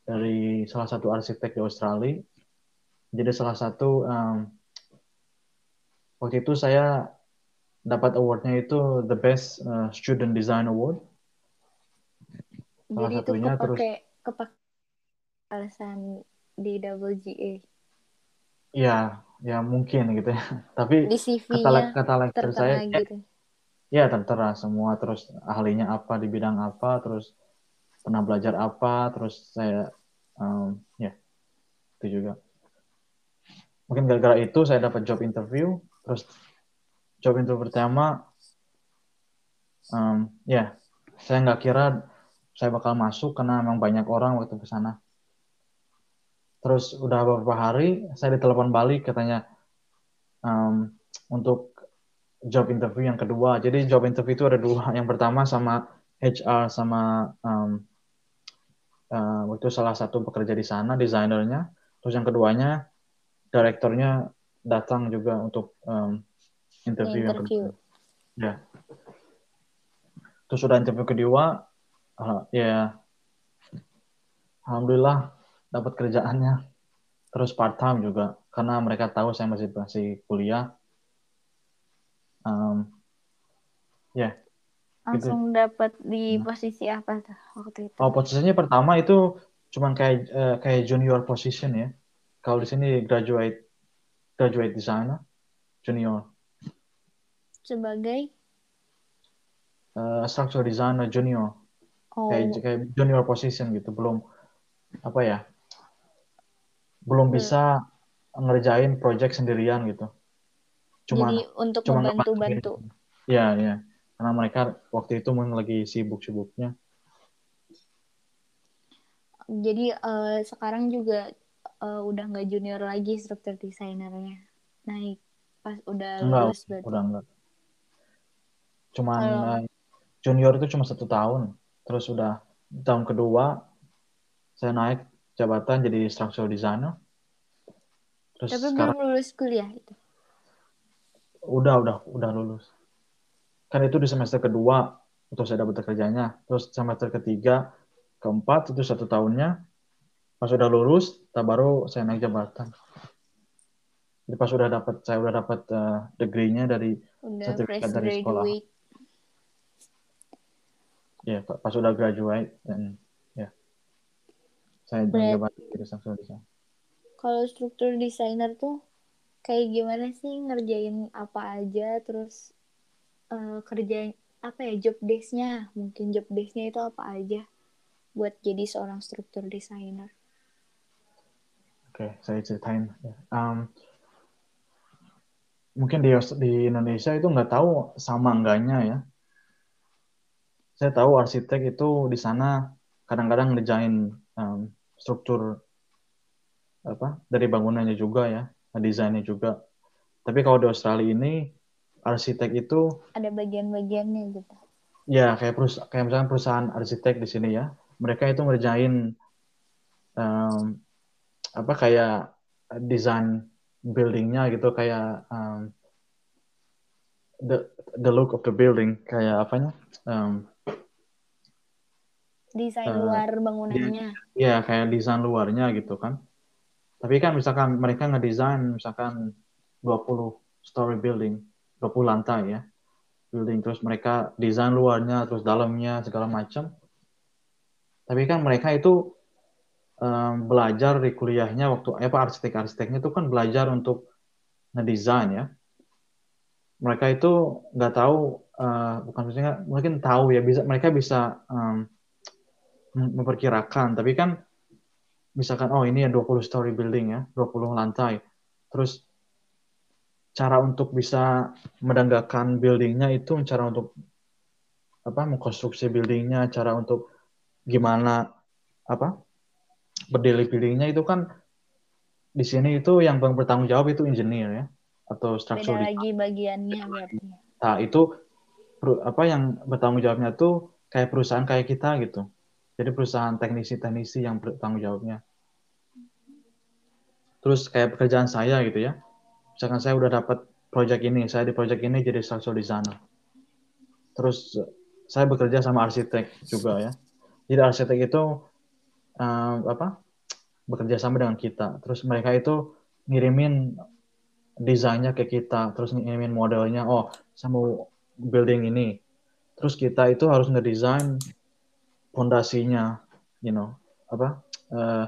dari salah satu arsitek di Australia jadi salah satu um, waktu itu saya dapat awardnya itu the best uh, student design award. Salah Jadi satunya itu kepake, terus kepake alasan di WGA. Ya, ya mungkin gitu ya. (laughs) Tapi di CV-nya kata, kata lecturer saya ya, gitu. ya, ya tertera semua. Terus ahlinya apa di bidang apa terus pernah belajar apa terus saya um, ya itu juga. Mungkin gara-gara itu saya dapat job interview. Terus job interview pertama um, ya saya nggak kira saya bakal masuk karena memang banyak orang waktu ke sana. Terus udah beberapa hari saya ditelepon balik katanya um, untuk job interview yang kedua jadi job interview itu ada dua yang pertama sama HR sama um, uh, itu salah satu pekerja di sana desainernya terus yang keduanya direkturnya datang juga untuk um, interview, interview. yang kedua. Ya. Terus sudah interview kedua, uh, ya alhamdulillah dapat kerjaannya. Terus part time juga karena mereka tahu saya masih masih kuliah. Um, ya. Yeah, Langsung gitu. dapat di nah. posisi apa tuh waktu itu? Oh posisinya pertama itu cuman kayak uh, kayak junior position ya. Kalau di sini graduate graduate designer junior. Sebagai uh, structural designer junior. Oh. Kayak kayak junior position gitu, belum apa ya? Belum hmm. bisa ngerjain project sendirian gitu. Cuma Jadi untuk membantu-bantu. Ya, ya. Karena mereka waktu itu mungkin lagi sibuk-sibuknya. Jadi uh, sekarang juga uh, udah nggak junior lagi struktur desainernya. Naik. Pas udah enggak, lulus berarti. udah enggak. Cuman uh, junior itu cuma satu tahun. Terus udah tahun kedua saya naik jabatan jadi structural designer. Terus tapi sekarang, belum lulus kuliah itu udah udah udah lulus. Kan itu di semester kedua untuk saya dapat kerjanya. Terus semester ketiga keempat itu satu tahunnya. Pas sudah lulus tak baru saya naik jabatan. Jadi pas sudah dapat saya udah dapat uh, degree-nya dari udah sertifikat dari sekolah. Ya pas sudah graduate dan ya. Saya naik jabatan desain kalau struktur desainer tuh kayak gimana sih ngerjain apa aja terus uh, kerjain apa ya job desk-nya mungkin job desk-nya itu apa aja buat jadi seorang struktur desainer Oke, saya ceritain. Um, mungkin di, di Indonesia itu nggak tahu sama enggaknya ya. Saya tahu arsitek itu di sana kadang-kadang ngerjain um, struktur apa dari bangunannya juga ya, desainnya juga. Tapi kalau di Australia ini arsitek itu ada bagian-bagiannya gitu. Ya, kayak perusahaan, kayak misalnya perusahaan arsitek di sini ya, mereka itu ngerjain um, apa kayak desain buildingnya gitu kayak um, the the look of the building kayak apanya um, desain uh, luar bangunannya ya, ya kayak desain luarnya gitu kan tapi kan misalkan mereka ngedesain misalkan 20 story building 20 lantai ya building. Terus mereka desain luarnya terus dalamnya segala macam. Tapi kan mereka itu um, belajar di kuliahnya waktu eh, apa arsitek-arsiteknya itu kan belajar untuk ngedesain ya. Mereka itu nggak tahu uh, bukan maksudnya mungkin tahu ya bisa mereka bisa um, memperkirakan. Tapi kan misalkan oh ini ya 20 story building ya 20 lantai terus cara untuk bisa mendanggakan buildingnya itu cara untuk apa mengkonstruksi buildingnya cara untuk gimana apa berdiri buildingnya itu kan di sini itu yang bertanggung jawab itu engineer ya atau structural Beda lagi bagiannya berarti. Nah itu apa yang bertanggung jawabnya tuh kayak perusahaan kayak kita gitu. Jadi perusahaan teknisi-teknisi yang bertanggung jawabnya. Terus kayak pekerjaan saya gitu ya. Misalkan saya udah dapat project ini, saya di project ini jadi structural designer. Terus saya bekerja sama arsitek juga ya. Jadi arsitek itu um, apa? bekerja sama dengan kita. Terus mereka itu ngirimin desainnya ke kita, terus ngirimin modelnya. Oh, saya mau building ini. Terus kita itu harus ngedesain fondasinya, you know, apa? Uh,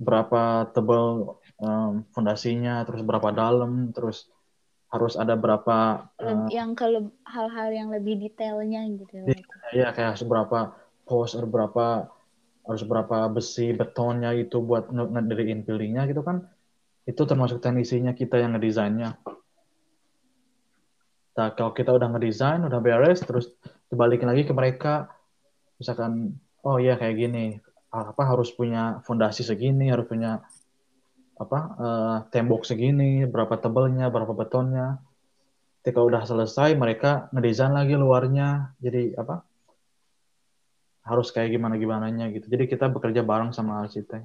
berapa tebal um, fondasinya, terus berapa dalam, terus harus ada berapa uh, yang kalau hal-hal yang lebih detailnya gitu. Iya, kayak seberapa pos, berapa harus berapa besi betonnya itu buat ngediriin buildingnya gitu kan itu termasuk teknisinya kita yang ngedesainnya nah kalau kita udah ngedesain udah beres terus dibalikin lagi ke mereka misalkan oh iya kayak gini apa harus punya fondasi segini harus punya apa uh, tembok segini berapa tebalnya berapa betonnya ketika udah selesai mereka ngedesain lagi luarnya jadi apa harus kayak gimana gimananya gitu. Jadi kita bekerja bareng sama arsitek.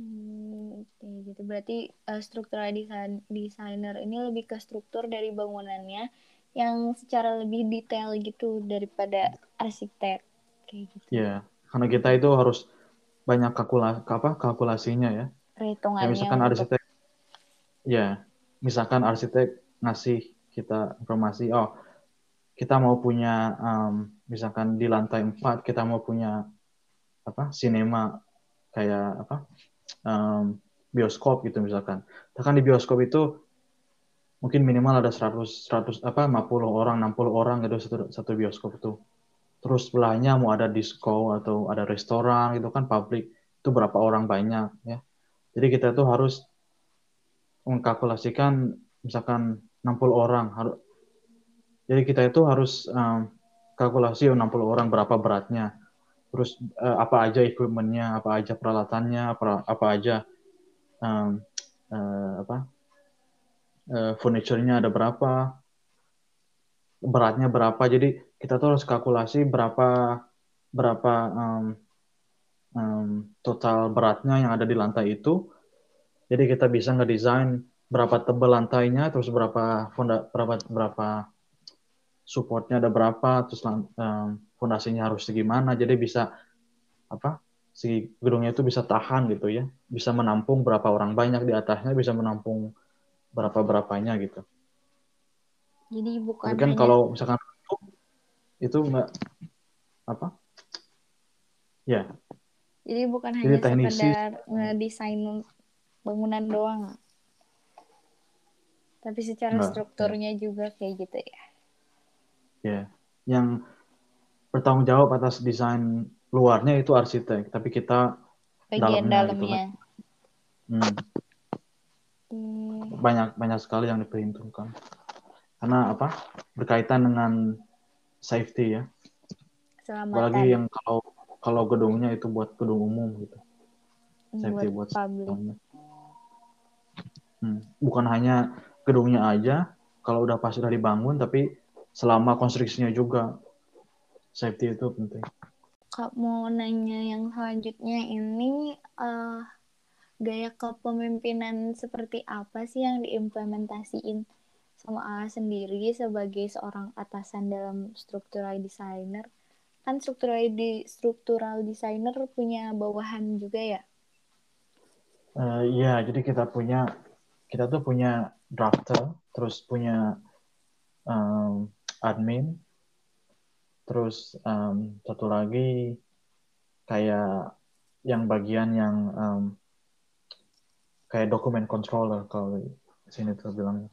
Hmm, gitu. Berarti uh, struktural desain desainer ini lebih ke struktur dari bangunannya yang secara lebih detail gitu daripada arsitek kayak gitu. Yeah, karena kita itu harus banyak kalkulasi apa kalkulasinya ya. Perhitungannya. Ya, misalkan arsitek ya, misalkan arsitek ngasih kita informasi, oh kita mau punya um, misalkan di lantai 4 kita mau punya apa sinema kayak apa um, bioskop gitu misalkan. Bahkan di bioskop itu mungkin minimal ada 100 100 apa 50 orang, 60 orang gitu satu satu bioskop itu. Terus sebelahnya mau ada disco atau ada restoran gitu kan publik itu berapa orang banyak ya. Jadi kita tuh harus mengkalkulasikan misalkan 60 orang harus jadi kita itu harus um, kalkulasi 60 orang berapa beratnya, terus uh, apa aja equipmentnya, apa aja peralatannya, apa, apa aja um, uh, apa uh, furniture-nya ada berapa, beratnya berapa. Jadi kita tuh harus kalkulasi berapa berapa um, um, total beratnya yang ada di lantai itu. Jadi kita bisa ngedesain berapa tebal lantainya, terus berapa fonda, berapa berapa supportnya ada berapa, terus um, fondasinya harus segimana, jadi bisa apa si gedungnya itu bisa tahan gitu ya, bisa menampung berapa orang banyak di atasnya, bisa menampung berapa berapanya gitu. Jadi bukan kan hanya... kalau misalkan itu enggak apa? Ya. Jadi bukan Jadi hanya teknisi, sekedar ngedesain bangunan doang. Tapi secara enggak, strukturnya ya. juga kayak gitu ya ya yang bertanggung jawab atas desain luarnya itu arsitek tapi kita bagian dalamnya, dalamnya. Gitu hmm. Hmm. banyak banyak sekali yang diperhitungkan karena apa berkaitan dengan safety ya Selamatan. apalagi yang kalau kalau gedungnya itu buat gedung umum gitu safety buat, buat publik hmm. bukan hanya gedungnya aja kalau udah pas sudah dibangun tapi selama konstruksinya juga safety itu penting. Kak mau nanya yang selanjutnya ini uh, gaya kepemimpinan seperti apa sih yang diimplementasiin sama A sendiri sebagai seorang atasan dalam structural designer? Kan struktural di struktural designer punya bawahan juga ya? Uh, iya, jadi kita punya kita tuh punya drafter, terus punya um, admin terus um, satu lagi kayak yang bagian yang um, kayak dokumen controller kalau di sini tuh bilang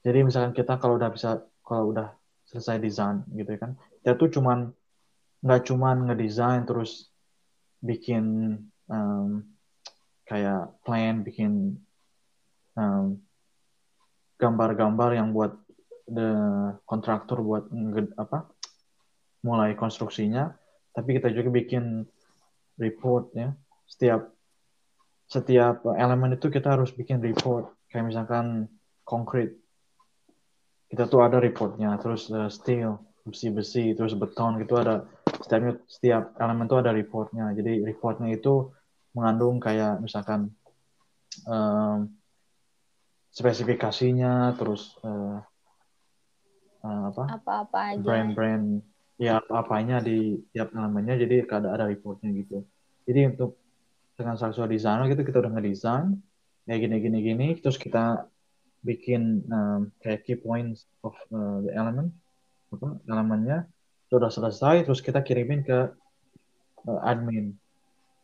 jadi misalkan kita kalau udah bisa kalau udah selesai desain gitu ya kan kita tuh cuman nggak cuman ngedesain terus bikin um, kayak plan bikin gambar gambar-gambar yang buat the kontraktor buat apa mulai konstruksinya tapi kita juga bikin report ya. Setiap setiap elemen itu kita harus bikin report. Kayak misalkan konkret kita tuh ada reportnya. Terus uh, steel besi-besi terus beton gitu ada. Setiap setiap elemen tuh ada reportnya. Jadi reportnya itu mengandung kayak misalkan um, spesifikasinya terus uh, uh, apa? Apa-apa aja. Brand-brand ya apanya di tiap elemennya. Jadi ada ada reportnya gitu. Jadi untuk dengan structural designer gitu kita udah ngedesain kayak gini gini gini. Terus kita bikin um, kayak key points of uh, the element apa elemennya sudah selesai terus kita kirimin ke uh, admin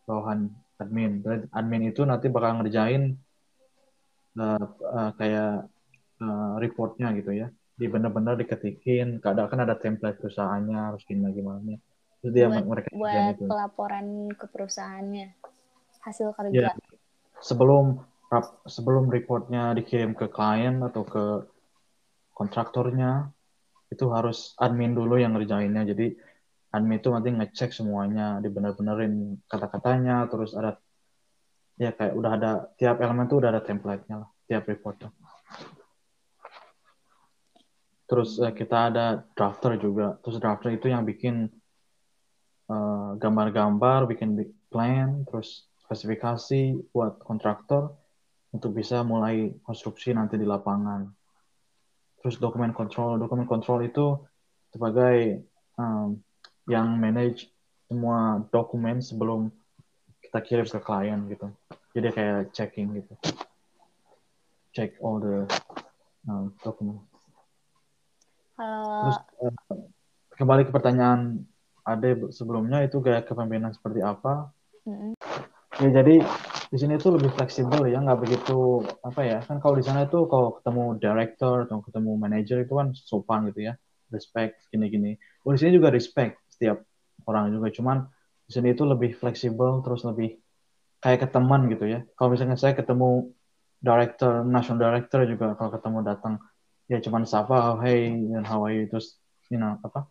bawahan admin. Dan admin itu nanti bakal ngerjain uh, uh, kayak uh, reportnya gitu ya. Di benar-benar diketikin kadang kan ada template perusahaannya harus gimana gimana terus dia buat, mereka buat itu. pelaporan ke perusahaannya hasil kerja. Ya, sebelum sebelum reportnya dikirim ke klien atau ke kontraktornya itu harus admin dulu yang ngerjainnya. Jadi admin itu nanti ngecek semuanya dibener-benerin kata-katanya terus ada ya kayak udah ada tiap elemen tuh udah ada template-nya lah tiap report tuh. Terus uh, kita ada drafter juga. Terus drafter itu yang bikin eh, gambar-gambar uh, bikin plan terus spesifikasi buat kontraktor untuk bisa mulai konstruksi nanti di lapangan. Terus dokumen kontrol, dokumen kontrol itu sebagai um, yang manage semua dokumen sebelum kita kirim ke klien gitu. Jadi kayak checking gitu. Check all the um, document. Terus uh, kembali ke pertanyaan Ade sebelumnya itu gaya kepemimpinan seperti apa? Mm -hmm. Ya jadi di sini tuh lebih fleksibel ya nggak begitu apa ya kan kalau di sana itu kalau ketemu director atau ketemu manager itu kan sopan gitu ya respect gini-gini. Oh di sini juga respect setiap orang juga cuman di sini itu lebih fleksibel terus lebih kayak ke teman gitu ya. Kalau misalnya saya ketemu director national director juga kalau ketemu datang ya cuman sapa oh, hey and how are you? Terus you know apa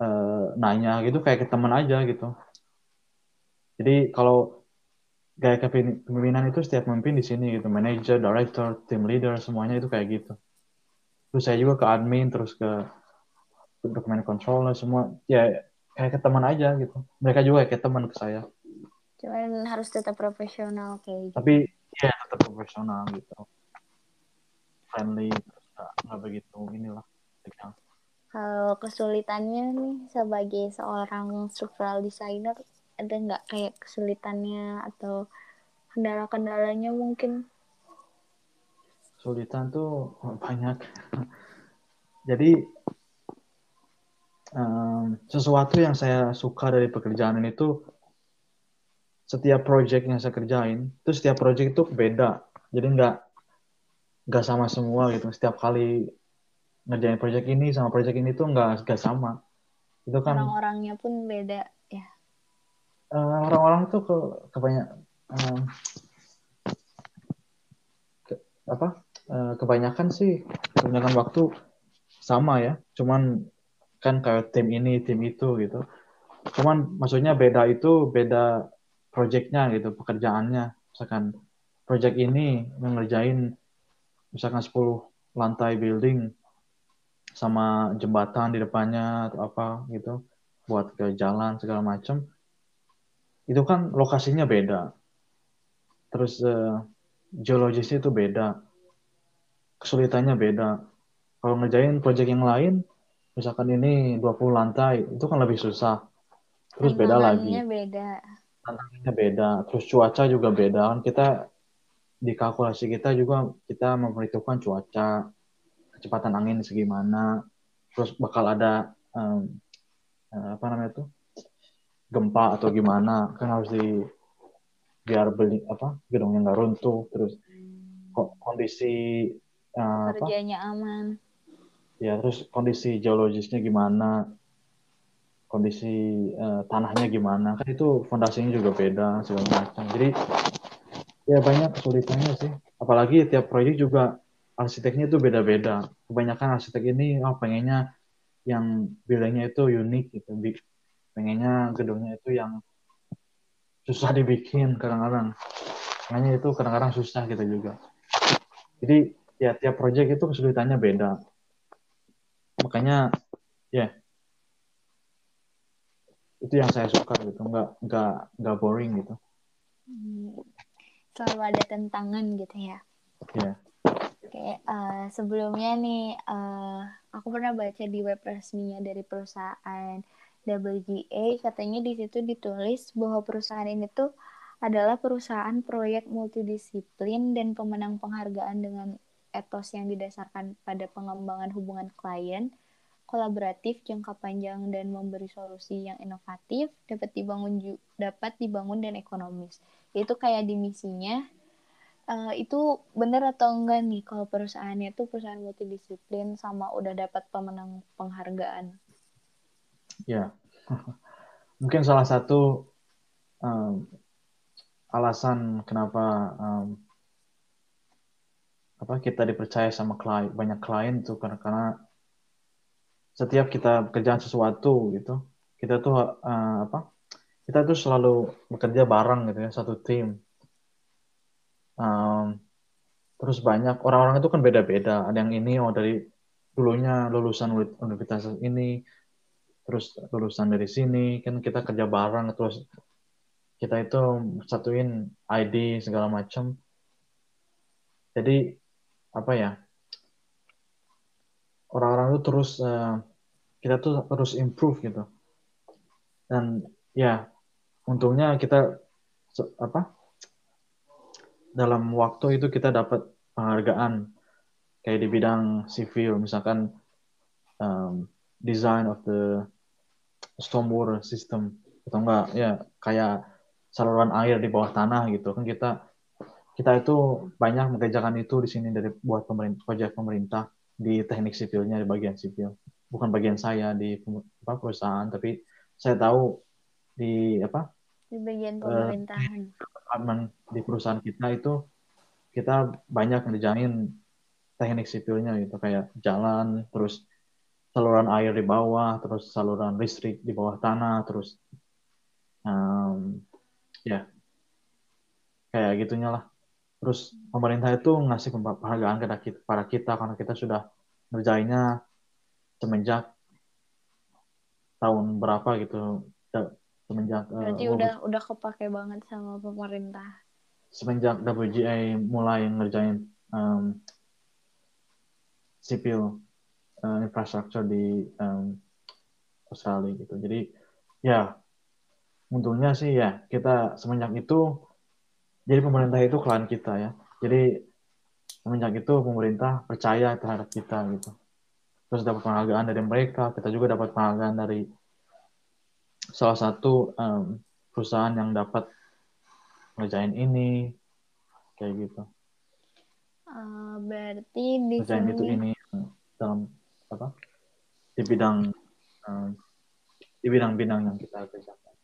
uh, nanya gitu kayak ke teman aja gitu. Jadi kalau gaya kepemimpinan itu setiap pemimpin di sini gitu. Manager director team leader semuanya itu kayak gitu. Terus saya juga ke admin terus ke dokumen controller semua. Ya kayak ke teman aja gitu. Mereka juga kayak teman ke saya. Cuman harus tetap profesional kayak gitu. tapi ya tetap profesional gitu. Friendly nggak begitu inilah. Kalau kesulitannya nih sebagai seorang structural designer ada nggak kayak kesulitannya atau kendala-kendalanya mungkin? Kesulitan tuh banyak. (laughs) Jadi um, sesuatu yang saya suka dari pekerjaan ini tuh setiap project yang saya kerjain itu setiap project itu beda. Jadi nggak nggak sama semua gitu. Setiap kali ngerjain project ini sama project ini tuh nggak nggak sama. Itu kan orang-orangnya pun beda uh, orang-orang tuh ke kebanyak uh, ke, apa? Uh, kebanyakan sih kebanyakan waktu sama ya. Cuman kan kayak tim ini tim itu gitu. Cuman maksudnya beda itu beda projectnya gitu pekerjaannya. Misalkan project ini yang ngerjain misalkan 10 lantai building sama jembatan di depannya atau apa gitu buat ke jalan segala macam itu kan lokasinya beda. Terus uh, geologisnya itu beda. Kesulitannya beda. Kalau ngerjain proyek yang lain, misalkan ini 20 lantai, itu kan lebih susah. Terus beda lagi. beda. Tantangannya beda. Terus cuaca juga beda. Kan kita di kalkulasi kita juga kita memperhitungkan cuaca, kecepatan angin segimana, terus bakal ada um, apa namanya tuh gempa atau gimana kan harus di biar beli apa gedungnya nggak runtuh terus kok kondisi uh, kerjanya apa? aman. Ya terus kondisi geologisnya gimana? Kondisi uh, tanahnya gimana? Kan itu fondasinya juga beda segala macam. Jadi ya banyak kesulitannya sih. Apalagi tiap proyek juga arsiteknya itu beda-beda. Kebanyakan arsitek ini oh pengennya yang bidangnya itu unik gitu pengennya gedungnya itu yang susah dibikin kadang-kadang. Makanya itu kadang-kadang susah gitu juga. Jadi ya tiap project itu kesulitannya beda. Makanya ya itu yang saya suka gitu. Nggak nggak nggak boring gitu. Hmm, selalu ada tantangan gitu ya. ya. Oke, eh, sebelumnya nih, eh, aku pernah baca di web resminya dari perusahaan WGA, katanya di situ ditulis bahwa perusahaan ini tuh adalah perusahaan proyek multidisiplin dan pemenang penghargaan dengan etos yang didasarkan pada pengembangan hubungan klien, kolaboratif, jangka panjang dan memberi solusi yang inovatif, dapat dibangun dapat dibangun dan ekonomis. Itu kayak di misinya uh, itu benar atau enggak nih kalau perusahaannya itu perusahaan multidisiplin sama udah dapat pemenang penghargaan? Ya. Mungkin salah satu um, alasan kenapa um, apa kita dipercaya sama klien banyak klien tuh karena karena setiap kita kerjaan sesuatu gitu kita tuh uh, apa kita tuh selalu bekerja bareng gitu ya satu tim. Um, terus banyak orang-orang itu kan beda-beda. Ada yang ini oh dari dulunya lulusan universitas ini terus lulusan dari sini kan kita kerja bareng terus kita itu satuin ID segala macam jadi apa ya orang-orang itu terus uh, kita tuh terus improve gitu. Dan ya untungnya kita apa dalam waktu itu kita dapat penghargaan kayak di bidang sivil. Misalkan um, design of the stormwater system atau enggak ya kayak saluran air di bawah tanah gitu. Kan kita kita itu banyak mengerjakan itu di sini dari buat pemerintah proyek pemerintah di teknik sipilnya di bagian sipil. Bukan bagian saya di apa, perusahaan tapi saya tahu di apa di bagian pemerintahan. uh, di perusahaan kita itu kita banyak ngerjain teknik sipilnya gitu kayak jalan terus saluran air di bawah terus saluran listrik di bawah tanah terus um, ya kayak gitunya lah. Terus pemerintah itu ngasih penghargaan kepada kita, para kita karena kita sudah ngerjainnya semenjak tahun berapa gitu semenjak berarti uh, udah udah kepake banget sama pemerintah. Semenjak WGA mulai ngerjain um, sipil uh, infrastruktur di um, Australia gitu. Jadi ya untungnya sih ya kita semenjak itu jadi pemerintah itu klien kita ya. Jadi semenjak itu pemerintah percaya terhadap kita gitu. Terus dapat penghargaan dari mereka kita juga dapat penghargaan dari salah satu um, perusahaan yang dapat ngerjain ini kayak gitu. Uh, berarti di ngerjain sini... itu ini dalam apa di bidang um, di bidang-bidang yang kita kerjakan.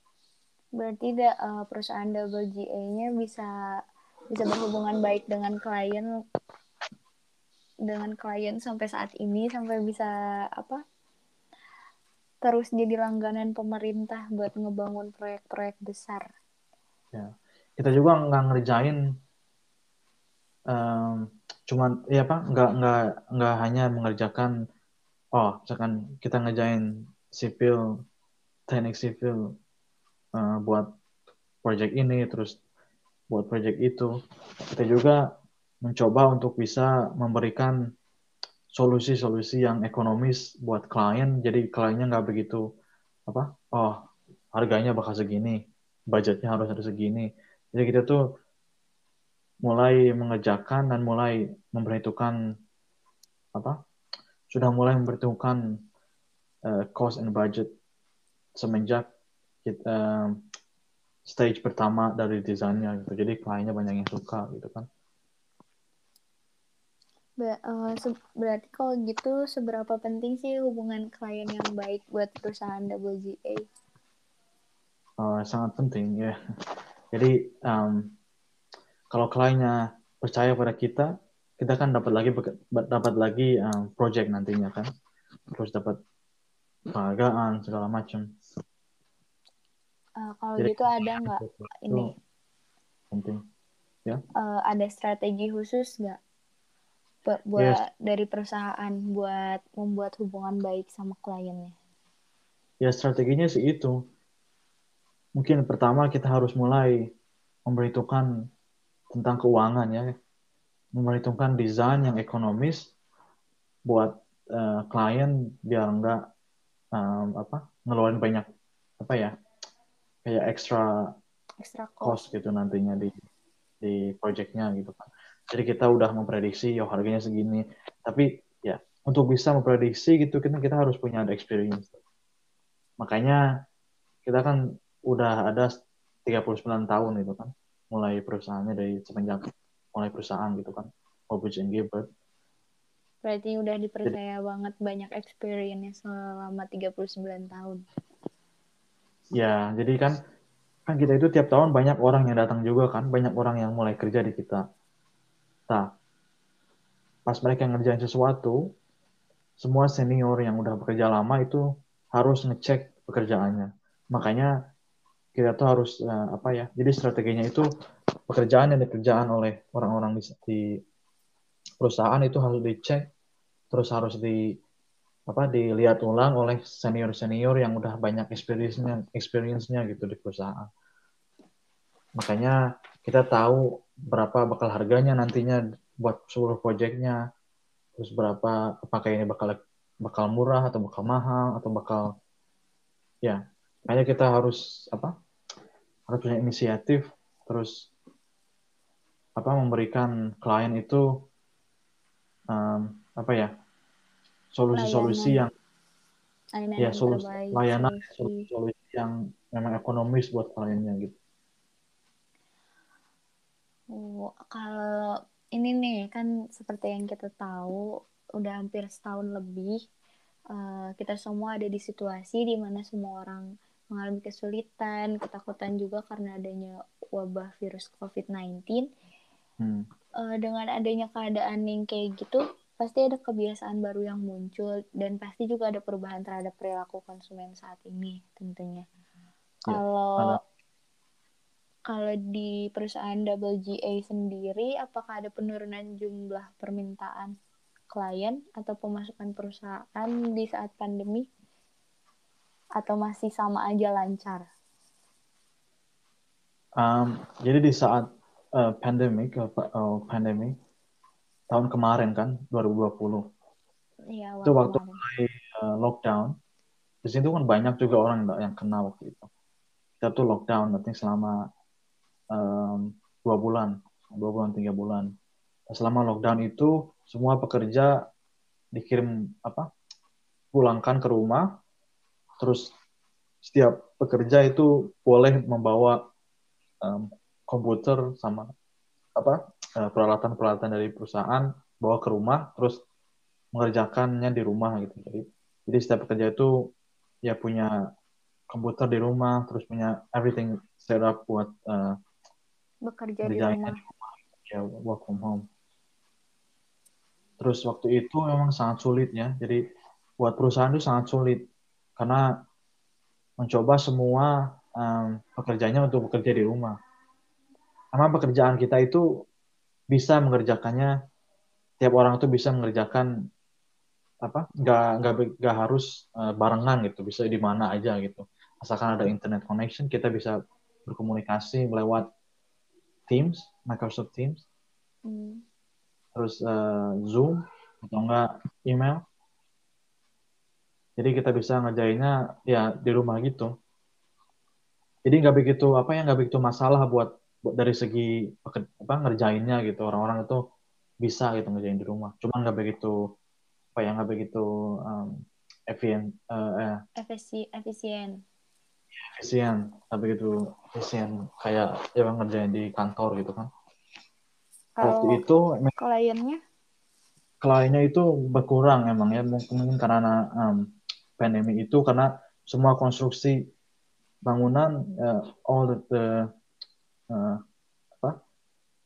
Berarti da, uh, perusahaan WGA-nya bisa bisa berhubungan baik dengan klien dengan klien sampai saat ini sampai bisa apa terus jadi langganan pemerintah buat ngebangun proyek-proyek besar. Ya, kita juga nggak ngerjain um, cuman ya apa nggak nggak nggak hanya mengerjakan oh misalkan kita ngerjain sipil teknik sipil uh, buat proyek ini terus buat proyek itu. Kita juga mencoba untuk bisa memberikan solusi-solusi yang ekonomis buat klien. Jadi kliennya nggak begitu apa oh harganya bakal segini budgetnya harus ada segini. Jadi kita tuh mulai mengerjakan dan mulai memperhitungkan apa sudah mulai memperhitungkan uh, cost and budget semenjak kita uh, stage pertama dari desainnya gitu jadi kliennya banyak yang suka gitu kan Ber uh, berarti kalau gitu seberapa penting sih hubungan klien yang baik buat perusahaan WGA? Uh, sangat penting ya. (laughs) Jadi um, kalau kliennya percaya pada kita, kita kan dapat lagi dapat lagi um, project nantinya kan, terus dapat penghargaan segala macam. Uh, kalau Jadi, gitu ada nggak ini? Penting, ya? Uh, ada strategi khusus nggak buat yes. dari perusahaan buat membuat hubungan baik sama kliennya? Ya strateginya sih itu. Mungkin pertama kita harus mulai memperhitungkan tentang keuangan ya, memperhitungkan desain yang ekonomis buat uh, klien biar enggak um, apa ngeluarin banyak apa ya kayak extra extra cost, cost gitu nantinya di di projectnya gitu kan. Jadi kita udah memprediksi ya harganya segini. Tapi ya untuk bisa memprediksi gitu kita kita harus punya ada experience. Makanya kita kan udah ada 39 tahun itu kan mulai perusahaannya dari semenjak mulai perusahaan gitu kan and Gilbert berarti udah dipercaya Jadi, banget banyak experience selama 39 tahun ya jadi kan kan kita itu tiap tahun banyak orang yang datang juga kan banyak orang yang mulai kerja di kita Nah, pas mereka ngerjain sesuatu, semua senior yang udah bekerja lama itu harus ngecek pekerjaannya. Makanya kita tuh harus uh, apa ya? Jadi strateginya itu pekerjaan yang dikerjakan oleh orang-orang di, di perusahaan itu harus dicek, terus harus di apa dilihat ulang oleh senior-senior yang udah banyak experience-nya experience-nya gitu di perusahaan. Makanya kita tahu berapa bakal harganya nantinya buat seluruh proyeknya terus berapa apakah ini bakal bakal murah atau bakal mahal atau bakal ya makanya kita harus apa harus punya inisiatif terus apa memberikan klien itu um, apa ya solusi-solusi yang layanan ya solusi layanan solusi. yang memang ekonomis buat kliennya gitu. Oh, kalau ini nih kan seperti yang kita tahu udah hampir setahun lebih uh, kita semua ada di situasi di mana semua orang mengalami kesulitan, ketakutan juga karena adanya wabah virus COVID-19. Hmm. Uh, dengan adanya keadaan yang kayak gitu, pasti ada kebiasaan baru yang muncul dan pasti juga ada perubahan terhadap perilaku konsumen saat ini tentunya. Ya, Kalau kalau di perusahaan WGA sendiri, apakah ada penurunan jumlah permintaan klien atau pemasukan perusahaan di saat pandemi? Atau masih sama aja lancar? Um, jadi di saat uh, pandemic, uh, uh, pandemi tahun kemarin kan, 2020. Iya, itu waktu mulai uh, lockdown. Di situ kan banyak juga orang yang kena waktu itu. Kita tuh lockdown, nanti selama um, dua bulan, dua bulan tiga bulan. Selama lockdown itu semua pekerja dikirim apa? Pulangkan ke rumah, terus setiap pekerja itu boleh membawa um, komputer sama apa uh, peralatan-peralatan dari perusahaan bawa ke rumah, terus mengerjakannya di rumah gitu. Jadi, jadi setiap pekerja itu ya punya komputer di rumah, terus punya everything set up buat uh, bekerja di rumah. Ya, work from home. Terus waktu itu memang sangat sulit ya. Jadi buat perusahaan itu sangat sulit karena mencoba semua um, pekerjanya untuk bekerja di rumah. Karena pekerjaan kita itu bisa mengerjakannya tiap orang itu bisa mengerjakan apa nggak nggak nggak harus uh, barengan gitu bisa di mana aja gitu asalkan ada internet connection kita bisa berkomunikasi lewat Teams, Microsoft Teams, hmm. terus uh, Zoom atau enggak email. Jadi kita bisa ngerjainnya ya di rumah gitu. Jadi nggak begitu apa ya nggak begitu masalah buat dari segi apa ngerjainnya gitu orang-orang itu bisa gitu ngerjain di rumah. Cuma nggak begitu apa ya nggak begitu um, efisien. Uh, eh. Efisi, efisien efisien tapi gitu efisien kayak ya ngerjain di kantor gitu kan kalau waktu itu kliennya kliennya itu berkurang emang ya mungkin karena um, pandemi itu karena semua konstruksi bangunan uh, all the, the uh, apa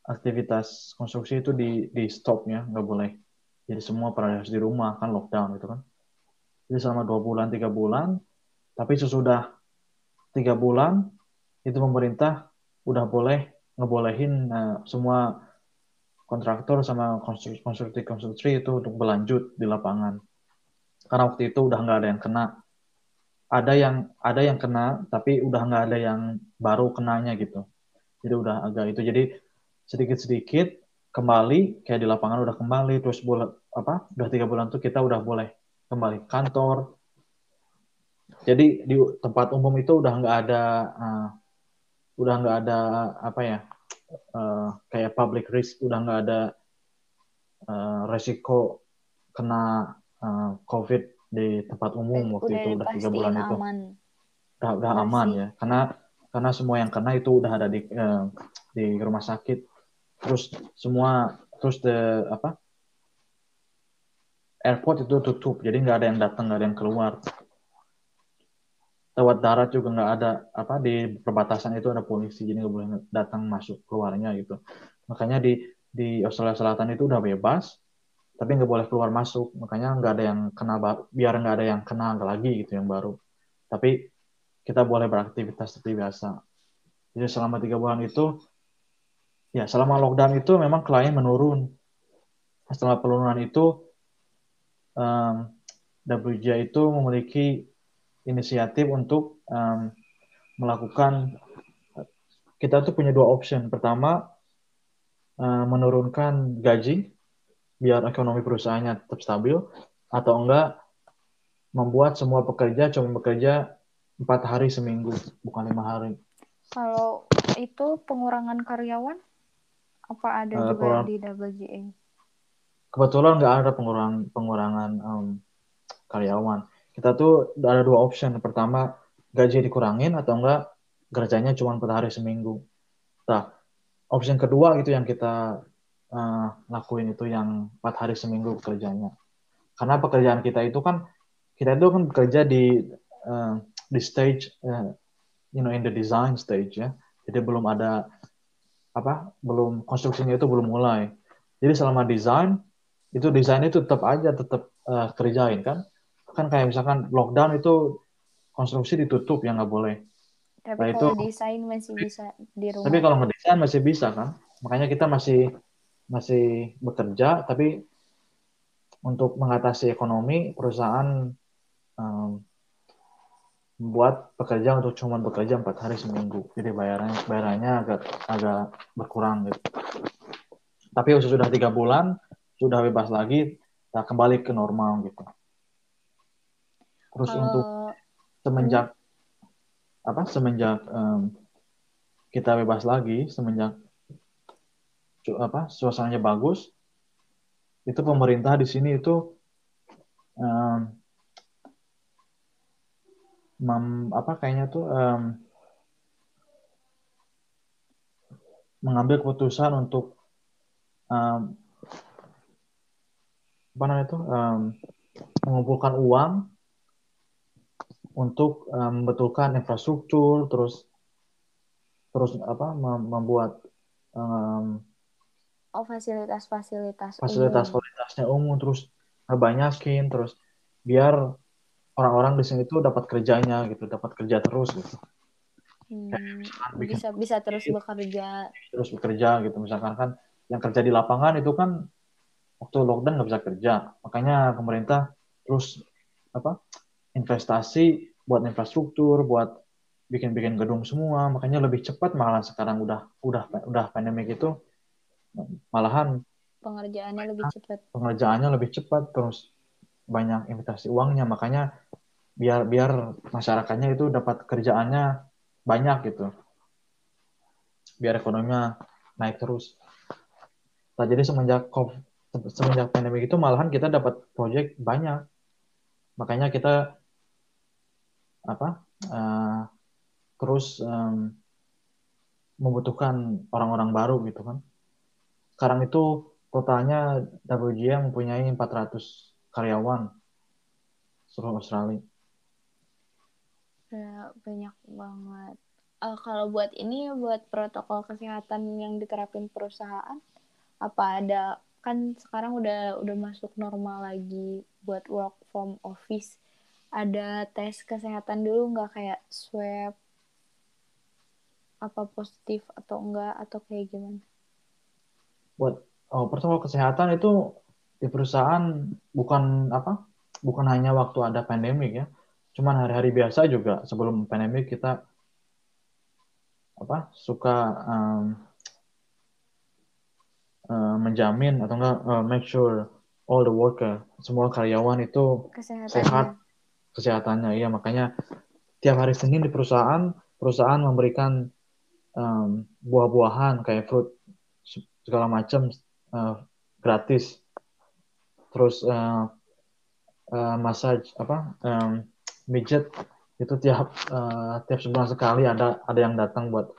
aktivitas konstruksi itu di di stop ya nggak boleh. Jadi semua pada harus di rumah kan lockdown gitu kan. Jadi selama dua bulan tiga bulan tapi sesudah tiga bulan itu pemerintah udah boleh ngebolehin uh, semua kontraktor sama konstruksi konstruksi itu untuk berlanjut di lapangan. Karena waktu itu udah nggak ada yang kena. Ada yang ada yang kena tapi udah nggak ada yang baru kenanya gitu jadi udah agak itu. Jadi sedikit sedikit kembali kayak di lapangan udah kembali terus bulan apa udah tiga bulan tuh kita udah boleh kembali kantor. Jadi di tempat umum itu udah nggak ada uh, udah nggak ada apa ya uh, kayak public risk udah nggak ada uh, resiko kena uh, covid di tempat umum waktu udah itu udah tiga bulan itu. aman. udah udah aman ya karena karena semua yang kena itu udah ada di uh, di rumah sakit. Terus semua terus the apa airport itu tutup. Jadi nggak ada yang datang nggak ada yang keluar. Lewat darat juga nggak ada apa di perbatasan itu ada polisi. Jadi nggak boleh datang masuk keluarnya gitu. Makanya di di Australia Selatan itu udah bebas tapi nggak boleh keluar masuk. Makanya nggak ada yang kena biar nggak ada yang kena lagi gitu yang baru. Tapi kita boleh beraktivitas seperti biasa. Jadi selama tiga bulan itu ya selama lockdown itu memang klien menurun. Setelah penurunan itu um, WJ itu memiliki inisiatif untuk um, melakukan kita tuh punya dua option. Pertama uh, menurunkan gaji biar ekonomi perusahaannya tetap stabil atau enggak membuat semua pekerja cuma bekerja empat hari seminggu bukan lima hari. Kalau itu pengurangan karyawan apa ada uh, juga kurang, di WGA? Kebetulan nggak ada pengurangan pengurangan um, karyawan. Kita tuh ada dua option. Pertama gaji dikurangin atau enggak kerjanya cuma empat hari seminggu. Nah, option kedua itu yang kita uh, lakuin itu yang empat hari seminggu kerjanya karena pekerjaan kita itu kan kita itu kan bekerja di uh, di stage uh, you know in the design stage ya. Jadi belum ada apa belum konstruksinya itu belum mulai. Jadi selama desain itu desain itu tetap aja tetap uh, kerjain kan? Kan kayak misalkan lockdown itu konstruksi ditutup yang nggak boleh. Tapi nah, kalau itu, desain masih bisa di rumah. Tapi kalau ngedesain masih bisa kan? Makanya kita masih masih bekerja, tapi untuk mengatasi ekonomi perusahaan um, membuat pekerja untuk cuma bekerja empat hari seminggu, jadi bayarannya bayarannya agak agak berkurang gitu. Tapi sudah tiga bulan sudah bebas lagi, ya kembali ke normal gitu. Terus Kalau... untuk semenjak apa semenjak um, kita bebas lagi semenjak apa suasananya bagus itu pemerintah di sini itu um, mem, apa kayaknya tuh um, mengambil keputusan untuk um, apa namanya itu um, mengumpulkan uang untuk um, membetulkan infrastruktur terus terus apa membuat um, Oh fasilitas-fasilitas Fasilitas-fasilitasnya umum. terus banyakin terus biar orang-orang di sini tuh dapat kerjanya gitu, dapat kerja terus gitu. Hmm, bisa bisa terus bekerja. Terus bekerja gitu misalkan kan yang kerja di lapangan itu kan waktu lockdown nggak bisa kerja, makanya pemerintah terus apa investasi buat infrastruktur, buat bikin-bikin gedung semua, makanya lebih cepat malah sekarang udah udah udah pandemik itu malahan pengerjaannya lebih cepat pengerjaannya lebih cepat terus banyak investasi uangnya. Makanya biar biar masyarakatnya itu dapat kerjaannya banyak gitu. Biar ekonominya naik terus. Nah jadi semenjak COVID, semenjak pandemi itu malahan kita dapat proyek banyak. Makanya kita apa uh, terus um, membutuhkan orang-orang baru gitu kan. Sekarang itu totalnya WGA mempunyai 400 karyawan seluruh Australia. Ya, banyak banget. Uh, kalau buat ini buat protokol kesehatan yang diterapin perusahaan apa ada kan sekarang udah udah masuk normal lagi buat work from office ada tes kesehatan dulu nggak kayak swab apa positif atau enggak atau kayak gimana? buat Oh, protokol kesehatan itu di perusahaan bukan apa? Bukan hanya waktu ada pandemik ya. Cuman hari-hari biasa juga sebelum pandemik kita apa suka um, uh, menjamin atau enggak uh, make sure all the worker semua karyawan itu Kesehatannya. sehat kesehatannya ya makanya tiap hari Senin di perusahaan perusahaan memberikan um, buah-buahan kayak fruit segala macam uh, gratis terus uh, uh, massage apa um, midget itu tiap uh, tiap sebulan sekali ada ada yang datang buat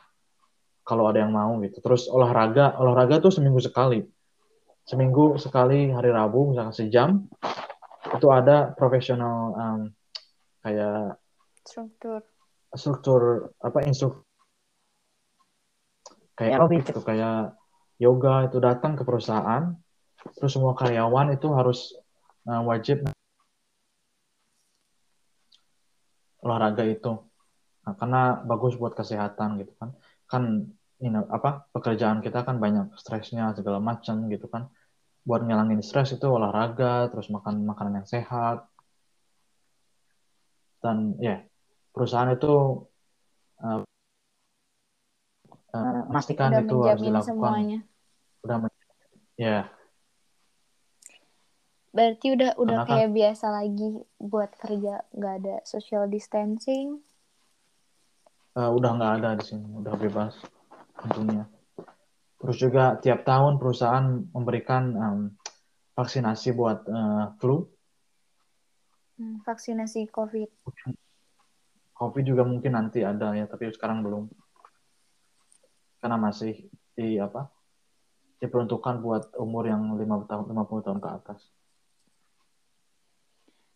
kalau ada yang mau gitu. Terus olahraga olahraga tuh seminggu sekali. Seminggu sekali hari Rabu misalnya sejam itu ada profesional um, kayak struktur. Struktur apa instruktur. Kayak Aerobic. gitu kayak yoga itu datang ke perusahaan terus semua karyawan itu harus uh, wajib olahraga itu. Nah, karena bagus buat kesehatan gitu kan. Kan ini apa pekerjaan kita kan banyak stresnya segala macam gitu kan. Buat ngilangin stres itu olahraga terus makan makanan yang sehat. Dan ya yeah, perusahaan itu uh, uh, pastikan itu harus menjamin dilakukan. semuanya. Udah ya berarti udah udah kayak biasa lagi buat kerja nggak ada social distancing? Uh, udah nggak ada di sini udah bebas tentunya terus juga tiap tahun perusahaan memberikan um, vaksinasi buat uh, flu. Hmm, vaksinasi covid. Covid juga mungkin nanti ada ya tapi sekarang belum. Karena masih di apa diperuntukkan buat umur yang 5 tahun 50 tahun ke atas